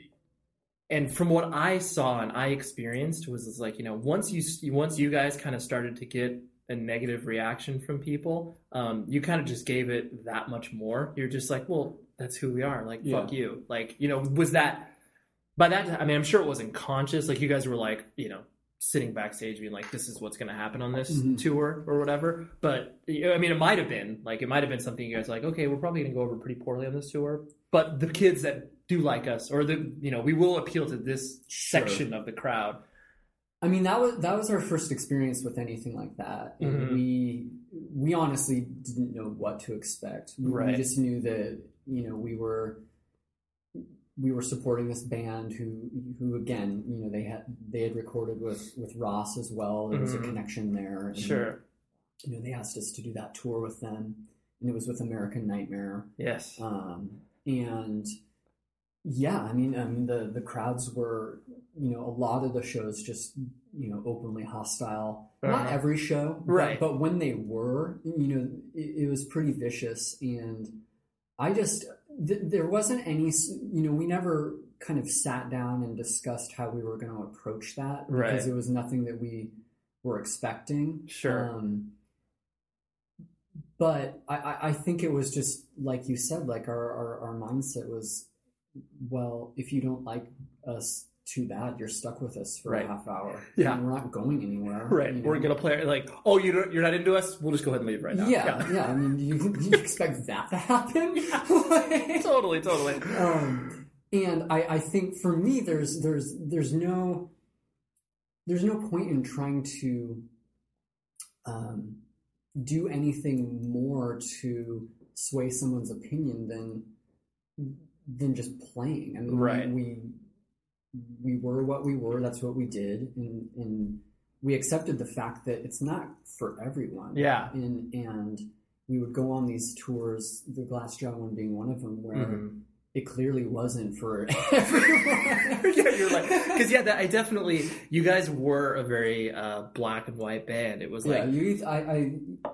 and from what I saw and I experienced was like you know once you once you guys kind of started to get a negative reaction from people, um, you kind of just gave it that much more. You're just like, well, that's who we are. Like, yeah. fuck you. Like, you know, was that by that? I mean, I'm sure it wasn't conscious. Like, you guys were like, you know, sitting backstage being like, this is what's going to happen on this mm-hmm. tour or whatever. But I mean, it might have been like, it might have been something you guys like, okay, we're probably going to go over pretty poorly on this tour. But the kids that do like us, or the, you know, we will appeal to this sure. section of the crowd. I mean, that was that was our first experience with anything like that. Mm-hmm. We we honestly didn't know what to expect. We, Right. we just knew that you know we were we were supporting this band who who again you know they had they had recorded with with Ross as well. There was Mhm. a connection there. and, Sure. You know they asked us to do that tour with them, and it was with American Nightmare. Yes. Um, and yeah, I mean, I mean the the crowds were, you know, a lot of the shows just, you know, openly hostile. Not Uh-huh. every show, Right. But, when they were, you know, it, it was pretty vicious. And I just th- there wasn't any, you know, we never kind of sat down and discussed how we were going to approach that Right. because it was nothing that we were expecting. Sure. Um, but I, I- I think it was just like you said, like our, our, our mindset was, well, if you don't like us, too bad. You're stuck with us for Right. a half hour. Yeah. And we're not going anywhere. Right. you We're gonna play like, oh, you don't, you're not into us. We'll just go ahead and leave right now. Yeah, yeah. I mean, you, you expect that to happen? Like- totally, totally. um, and I, I think for me, there's there's there's no there's no point in trying to um, do anything more to sway someone's opinion than than just playing. I mean, we- Right. we we were what we were. That's what we did, and and we accepted the fact that it's not for everyone Yeah. and and we would go on these tours, the Glassjaw one being one of them, where Mhm. It clearly wasn't for everyone. yeah, you're like, because yeah, that I definitely. You guys were a very uh, black and white band. It was yeah, like, you. I, I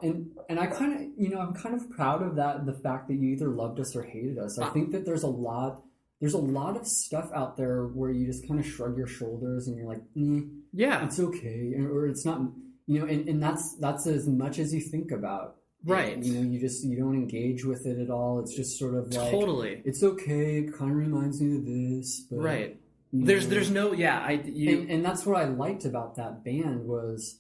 and and I kind of, you know, I'm kind of proud of that. The fact that you either loved us or hated us. I Ah. think that there's a lot. There's a lot of stuff out there where you just kind of shrug your shoulders and you're like, mm, yeah, it's okay, or it's not. You know, and, and that's that's as much as you think about. Right. You know, you just you don't engage with it at all. It's just sort of like totally. it's okay. It kind of reminds me of this, but Right. There's, know. there's no, yeah, I, you, and, and that's what I liked about that band was,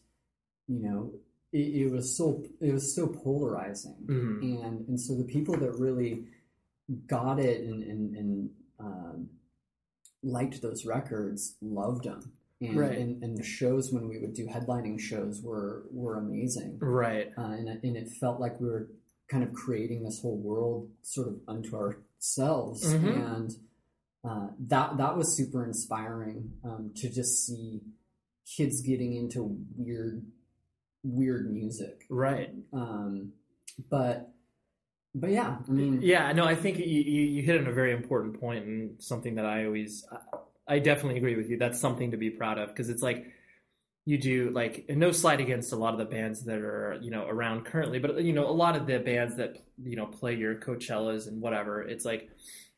you know, it, it was so it was so polarizing, Mhm. and and so the people that really got it and and, and um, liked those records loved them, and, Right. and and the shows when we would do headlining shows were were amazing, right. uh, and it- and it felt like we were kind of creating this whole world sort of unto ourselves, Mhm. and uh, that that was super inspiring um, to just see kids getting into weird weird music. Right. Um, but but yeah, I mean, Yeah, no, I think you, you, you hit on a very important point and something that I always, I definitely agree with you. That's something to be proud of because it's like you do like, and no slight against a lot of the bands that are, you know, around currently, but, you know, a lot of the bands that, you know, play your Coachellas and whatever, it's like,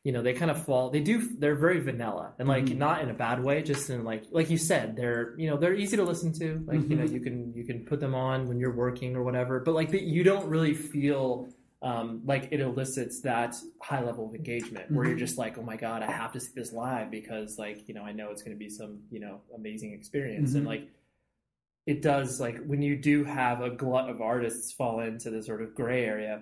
you know, they kind of fall, they do, they're very vanilla and like Mhm. not in a bad way, just in like, like you said, they're, you know, they're easy to listen to. Like, you know, Mhm. you can, you can put them on when you're working or whatever, but like the, you don't really feel, um, like it elicits that high level of engagement where you're Mhm. just like, oh my god, I have to see this live because like you know I know it's going to be some you know amazing experience and Mhm. like it does like when you do have a glut of artists fall into the sort of gray area.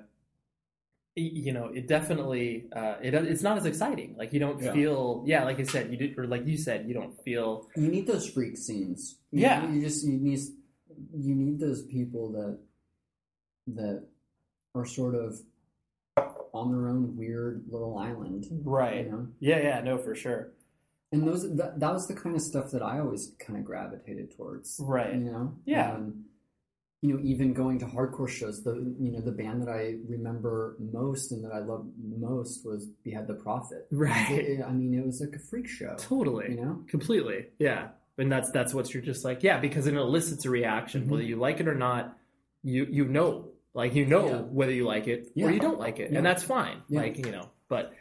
You know, it definitely uh, it it's not as exciting. Like you don't Yeah. feel, yeah, like I said, you did, or like you said, you don't feel, you need those freak scenes. You- Yeah. you just you need you need those people that that are sort of on their own weird little island. right? You know? Yeah, yeah, no, for sure, and those that, that was the kind of stuff that I always kind of gravitated towards. right? You know, Yeah. Um, you know, even going to hardcore shows, the you know the band that I remember most and that I loved most was Behead the Prophet. Right. It- I mean, it was like a freak show. Totally. You know, Completely. Yeah. And that's that's what you're just like, yeah, because it elicits a reaction, Mhm. whether you like it or not. You you know, like you know Yeah. whether you like it Yeah. or you don't like it, Yeah. and that's fine. Like you know, but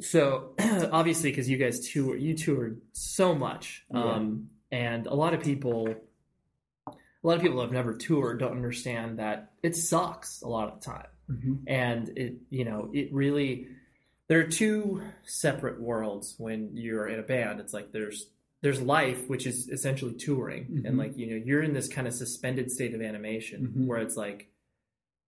so obviously because you guys tour, you toured so much, um, and a lot of people, a lot of people who have never toured don't understand that it sucks a lot of the time mm-hmm. and it you know it really there are two separate worlds when you're in a band it's like there's there's life which is essentially touring Mhm. and like you know you're in this kind of suspended state of animation Mhm. where it's like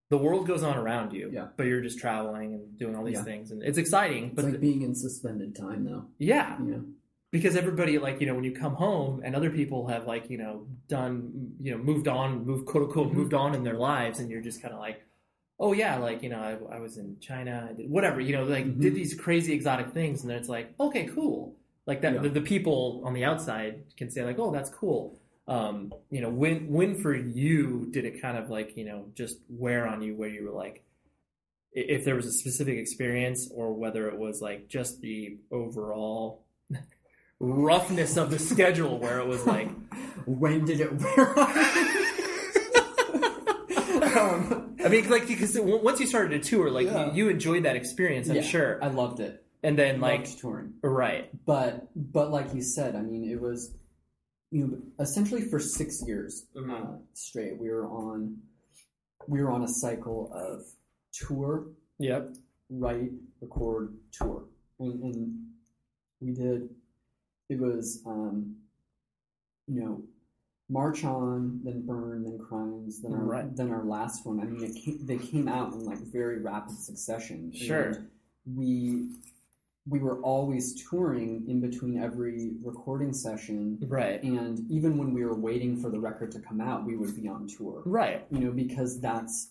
the world goes on around you Yeah. but you're just traveling and doing all these Yeah. things and it's exciting It's but like being in suspended time, though. yeah know, because everybody like you know when you come home and other people have like you know done you know moved on moved quote unquote Mm-hmm. moved on in their lives and you're just kind of like oh yeah like you know I, I was in China I did whatever you know like Mhm. did these crazy exotic things and then it's like okay cool like that Yeah. the, the people on the outside can say like oh that's cool um you know when when for you did it kind of like you know just wear on you where you were like if there was a specific experience or whether it was like just the overall roughness of the schedule where it was like when did it wear off? um, I mean like because once you started a tour like Yeah. you, you enjoyed that experience I'm yeah, sure I loved it. and then like Loved touring. right but but like you said, I mean, it was you know essentially for six years Mhm. uh, straight. We were on we were on a cycle of tour, yep write, record, tour, and, and we did. It was um, you know march on, then burn, then crimes, then our Right. then our last one. I mean, it came, they came out in like very rapid succession. Sure. We we were always touring in between every recording session. Right. And even when we were waiting for the record to come out we would be on tour. Right. You know because that's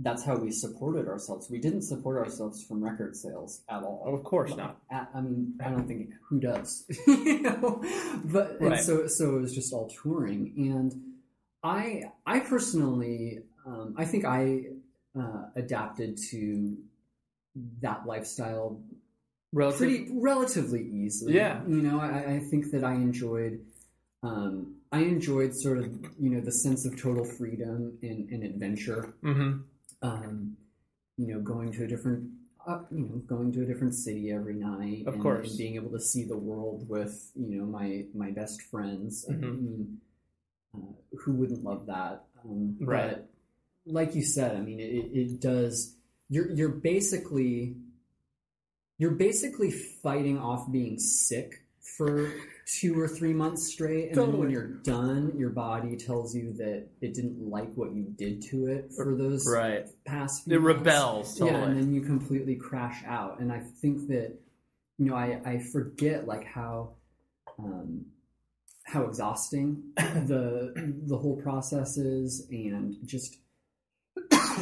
that's how we supported ourselves. We didn't support ourselves from record sales at all. Of course not. At- i mean i don't think who does? You know? But and Right. so so it was just all touring. And i i personally um, i think i uh, adapted to that lifestyle Relative- pretty relatively easily. Yeah. you know, I, I think that I enjoyed, um, I enjoyed sort of you know the sense of total freedom and, and adventure. Mhm. Um, you know, going to a different, uh, you know, going to a different city every night, Of and, course. and being able to see the world with you know my my best friends. I Mhm. mean, uh, who wouldn't love that? Um, Right. But like you said, I mean, it, it does. You're you're basically you're basically fighting off being sick for two or three months straight, and then when you're done, your body tells you that it didn't like what you did to it for those right past few it months. rebels totally Yeah, and then you completely crash out. And I think that you know, I, I forget like how um, how exhausting the the whole process is, and just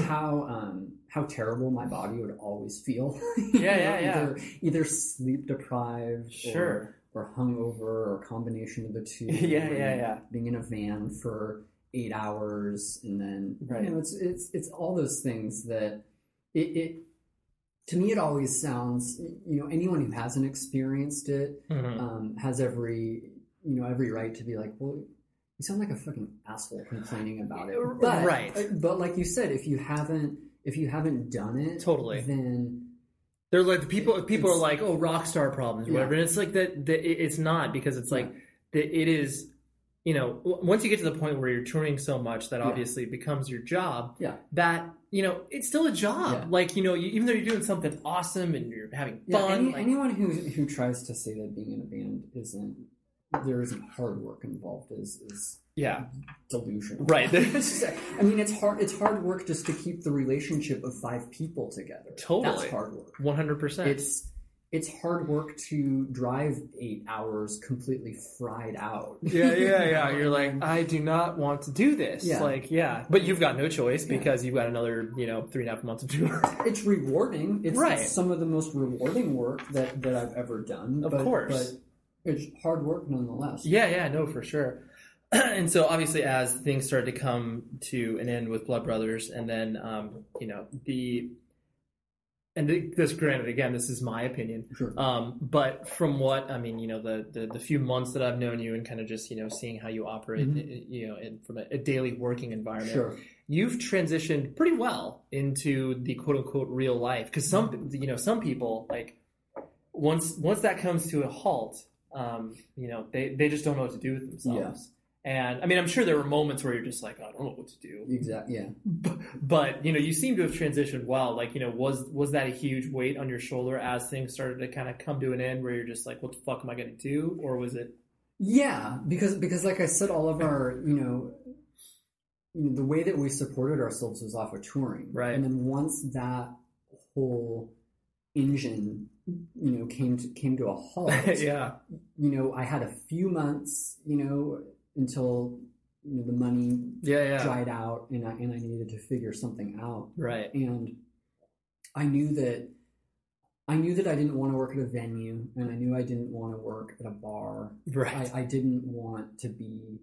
how um, how terrible my body would always feel. Yeah, yeah, yeah. Either, either sleep deprived, sure or, or hungover, or a combination of the two. Yeah, yeah, yeah. Being in a van for eight hours, and then Right. you know, it's it's it's all those things that it, it to me it always sounds you know anyone who hasn't experienced it Mhm. um, has every you know every right to be like well you sound like a fucking asshole complaining about it but, Right. Uh, but like you said if you haven't if you haven't done it Totally. then They're like the people. People are like, "Oh, rock star problems," or Yeah. whatever. And it's like that. that it's not because it's like that. It is. You know, once you get to the point where you're touring so much that obviously it becomes your job. Yeah. That you know, it's still a job. Yeah. Like you know, you, even though you're doing something awesome and you're having yeah, fun. any, like, anyone who who tries to say that being in a band isn't there isn't hard work involved is is yeah. delusional Right. Just- I mean it's hard it's hard work just to keep the relationship of five people together Totally. that's hard work One hundred percent. it's it's hard work to drive eight hours completely fried out. Yeah, yeah, yeah. You You're like, I do not want to do this. Yeah. Like, yeah. But you've got no choice Yeah. because you've got another, you know, three and a half months of tour. it's rewarding. It's, Right. it's some of the most rewarding work that, that I've ever done. Of but, course. but it's hard work nonetheless. yeah, yeah, no, for sure. and so obviously as things started to come to an end with Blood Brothers and then um, you know, the and this granted again, this is my opinion. Sure. Um, but from what I mean, you know, the, the the few months that I've known you and kind of just you know seeing how you operate, Mhm. you know, in, from a, a daily working environment, Sure. you've transitioned pretty well into the quote unquote real life because some you know some people like once once that comes to a halt um, you know they, they just don't know what to do with themselves Yeah. and i mean i'm sure there were moments where you're just like i don't know what to do Exactly. Yeah. but, but you know you seem to have transitioned well like you know was was that a huge weight on your shoulder as things started to kind of come to an end where you're just like what the fuck am i going to do or was it Yeah, because because like I said, all of our you know, you know, the way that we supported ourselves was off of touring, Right. And then once that whole engine, you know, came to came to a halt. yeah. You know, I had a few months, you know, until you know the money Yeah, yeah. dried out, and I and I needed to figure something out. Right. And I knew that I knew that I didn't want to work at a venue, and I knew I didn't want to work at a bar. Right. I, I didn't want to be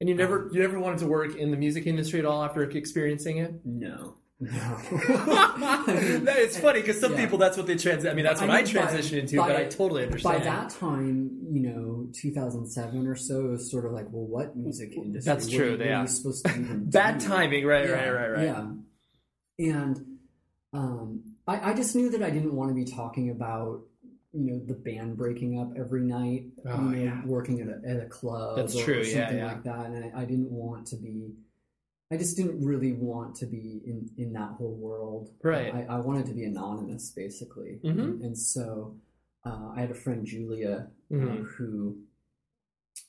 and you never um, you never wanted to work in the music industry at all after experiencing it? no. No. It's funny because some Yeah. people that's what they transit. I mean, that's what I, I mean, by- transitioned into, by- but I totally understand. By that time, you know, 2007 or so, it was sort of like, well, what music industry? That's What- true, What, yeah. are you supposed to even Bad timing, right, Yeah, right, right, right. Yeah. And um, I, I just knew that I didn't want to be talking about, you know, the band breaking up every night, Oh, you know, yeah. working at a, at a club That's or, true, or yeah, something yeah. like that. And I, I didn't want to be, I just didn't really want to be in, in that whole world. Right. I, I wanted to be anonymous, basically. Mhm. And, and so uh, I had a friend, Julia, uh, Mhm. who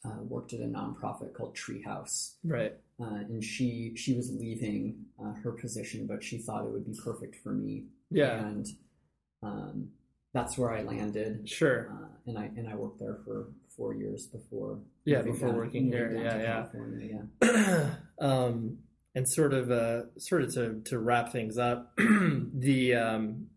uh, worked at a nonprofit called Treehouse Right. uh, and she she was leaving uh, her position, but she thought it would be perfect for me. Yeah. and um, that's where I landed. Sure. Uh, and I and I worked there for four years before. Yeah, before down- working here. Yeah, yeah. Yeah. um, and sort of uh, sort of to to wrap things up, the um,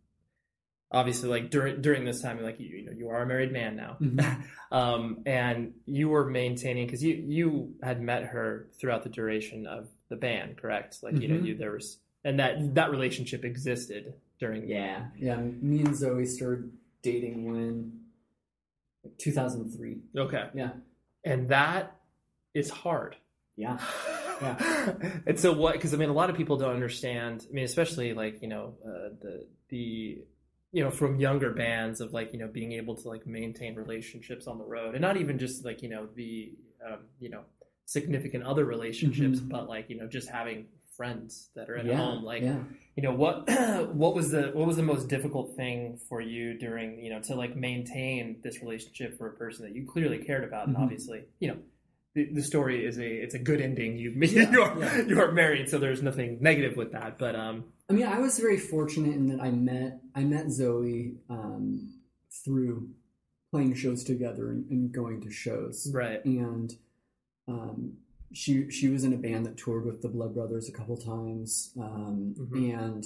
obviously like during during this time, like you, you know, you are a married man now, Mhm. um, and you were maintaining because you you had met her throughout the duration of the band, correct? Like you know, Mhm. you there was and that that relationship existed during Yeah, yeah. Me and Zoe started dating when 2003. okay, Yeah, and that is hard. yeah. and so what? Because I mean, a lot of people don't understand. I mean, especially like you know uh, the the you know from younger bands of like you know being able to like maintain relationships on the road, and not even just like you know the um, you know significant other relationships, Mhm. but like you know just having friends that are at yeah, home. Like yeah. you know what what was the what was the most difficult thing for you during you know to like maintain this relationship for a person that you clearly cared about, and Mhm. obviously you know the, the story is a it's a good ending. You Yeah, you are yeah. you are married, so there's nothing negative with that. But um, I mean, I was very fortunate in that I met I met Zoe um, through playing shows together and, and going to shows, right, and um, she she was in a band that toured with the Blood Brothers a couple times, um, Mhm. and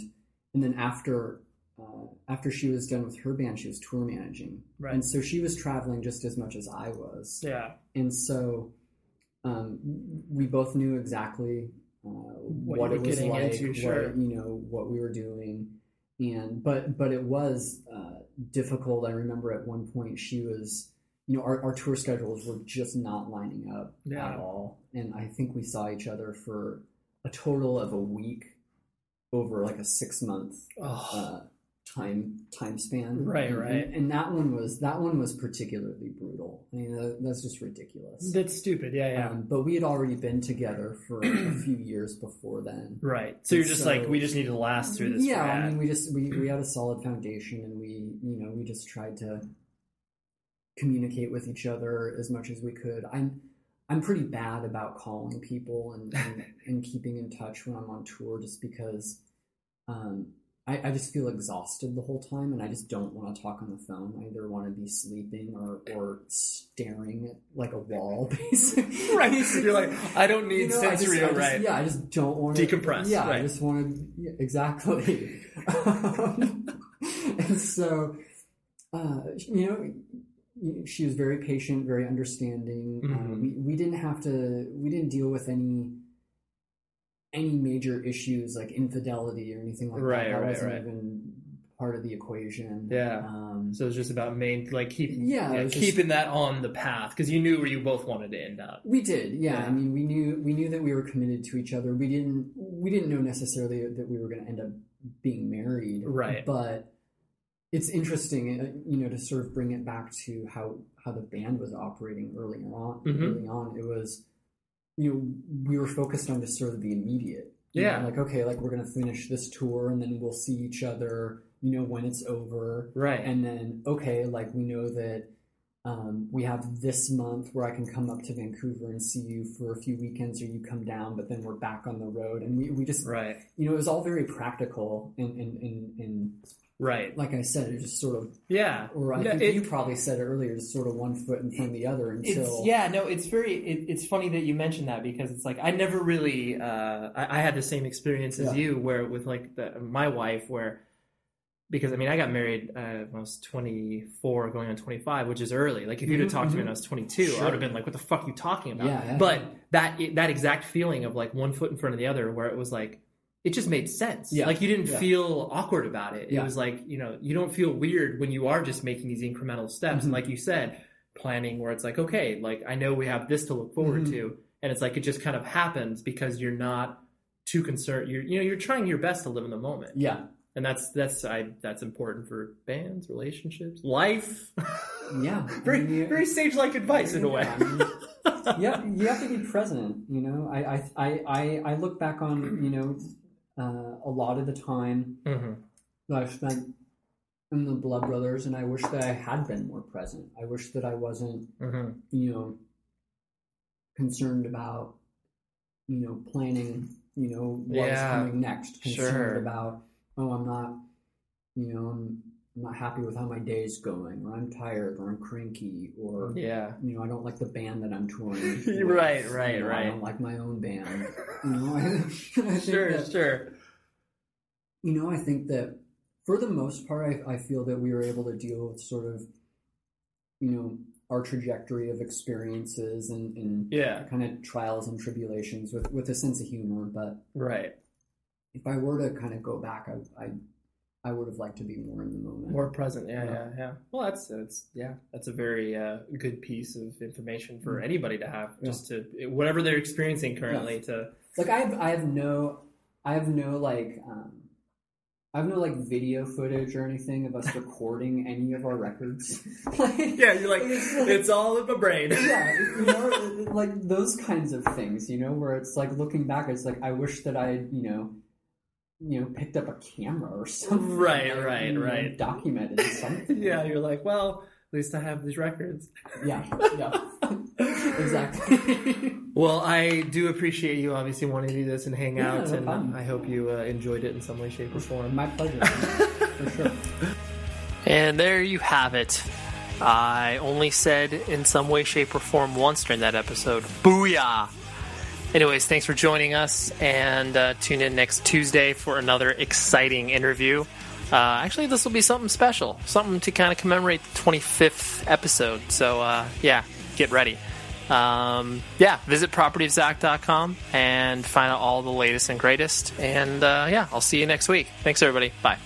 and then after uh, after she was done with her band, she was tour managing, right, and so she was traveling just as much as I was, yeah, and so um, we both knew exactly uh, What what, it was like, into, what, sure. you know, what we were doing, and but but it was uh, difficult. I remember at one point she was, you know, our, our tour schedules were just not lining up Yeah. at all, and I think we saw each other for a total of a week over like a six month oh, uh, time time span. Right, And- right. And, and that one was that one was particularly brutal. I mean, that, that's just ridiculous. that's stupid. Yeah, yeah. Um, but we had already been together for a few years before then. Right. So you're just So- like, we just need to last through this. Yeah, I mean, we just we, we had a solid foundation, and we you know we just tried to communicate with each other as much as we could. I'm I'm pretty bad about calling people and and, and keeping in touch when I'm on tour, just because um, I, I just feel exhausted the whole time, and I just don't want to talk on the phone. I either want to be sleeping or or staring at like a wall, basically. right. You're like, I don't need You know, I just- sensory I just- right. Yeah, I just don't want to Decompress, Yeah, right. I just want to yeah, exactly. Um, and so, uh, you know, she was very patient, very understanding. Uh, Mhm. we we didn't have to. We didn't deal with any any major issues like infidelity or anything like Right, that. That right, wasn't right. even part of the equation. Yeah. Um, So it's just about main, like keep, Yeah, yeah, was just- keeping that on the path because you knew where you both wanted to end up. We did, yeah. Yeah. I mean, we knew we knew that we were committed to each other. We didn't we didn't know necessarily that we were going to end up being married, Right. But it's interesting, uh, you know, to sort of bring it back to how how the band was operating earlier on. Mhm. Early on, it was, you know, we were focused on just sort of the immediate. You know, Yeah. like okay, like we're going to finish this tour, and then we'll see each other. You know, when it's over, Right. and then okay like we know that um, we have this month where I can come up to Vancouver and see you for a few weekends or you come down but then we're back on the road and we, we just right. you know it was all very practical and and, and, and Right. like I said, it just sort of, Yeah. or I think it- you probably said it earlier, it's sort of one foot in front of the other until. It's, yeah, no, it's very. It, it's funny that you mentioned that because it's like I never really. Uh, I, I had the same experience as Yeah. you, where with like the, my wife, where because I mean I got married uh, when I was twenty four, going on twenty five, which is early. Like if you'd have Mhm, talked to me when I was twenty two, I would have been like, "What the fuck are you talking about?" Yeah. But that that exact feeling of like one foot in front of the other, where it was like. It just made sense. Yeah. Like you didn't Yeah. feel awkward about it. It Yeah. was like, you know, you don't feel weird when you are just making these incremental steps. Mhm. And like you said, planning where it's like, okay, like I know we have this to look forward Mhm. to, and it's like it just kind of happens because you're not too concerned. You're you know you're trying your best to live in the moment, yeah, and that's that's I that's important for bands, relationships, life. yeah. very I mean, very sage like advice in a way. Yeah, I mean, yeah, you have to be present. You know, I I I, I look back on you know uh, a lot of the time hmm that I spent in the Blood Brothers, and I wish that I had been more present. I wish that I wasn't hmm you know concerned about you know planning you know what's Yeah, coming next concerned sure. about oh i'm not you know I'm, I'm not happy with how my day's going or i'm tired or i'm cranky or Yeah. you know i don't like the band that i'm touring with. Right, right, You know, i don't like my own band you know i, I Sure, that, sure. you know i think that for the most part I, I feel that we were able to deal with sort of you know our trajectory of experiences and, and Yeah. kind of trials and tribulations with, with a sense of humor. But Right. if I were to kind of go back, I I, I would have liked to be more in the moment. More present, yeah, Yeah. yeah, yeah. Well, that's it's yeah, that's a very uh, good piece of information for Mm. anybody to have, Yeah. just to whatever they're experiencing currently. To like I have I have no I have no like um, I have no like video footage or anything of us recording any of our records. like, yeah, you're like It's like- it's all in my brain. yeah, you know, like those kinds of things, you know, where it's like looking back, it's like I wish that I, you know, you know, picked up a camera or something, Right, like, right, right. documented something. yeah, you're like, well, at least I have these records. yeah, yeah, exactly. Well, I do appreciate you obviously wanting to do this and hang Yeah, out, no and problem. I hope you uh, enjoyed it in some way, shape, or form. My pleasure, for sure. And there you have it. I only said in some way, shape, or form once during that episode. Booyah! Anyways, thanks for joining us, and uh, tune in next Tuesday for another exciting interview. Uh, actually, this will be something special, something to kind of commemorate the 25th episode. So, uh, yeah, get ready. Um, yeah, visit propertyofzack.com and find out all the latest and greatest. And uh, yeah, I'll see you next week. Thanks, everybody. Bye.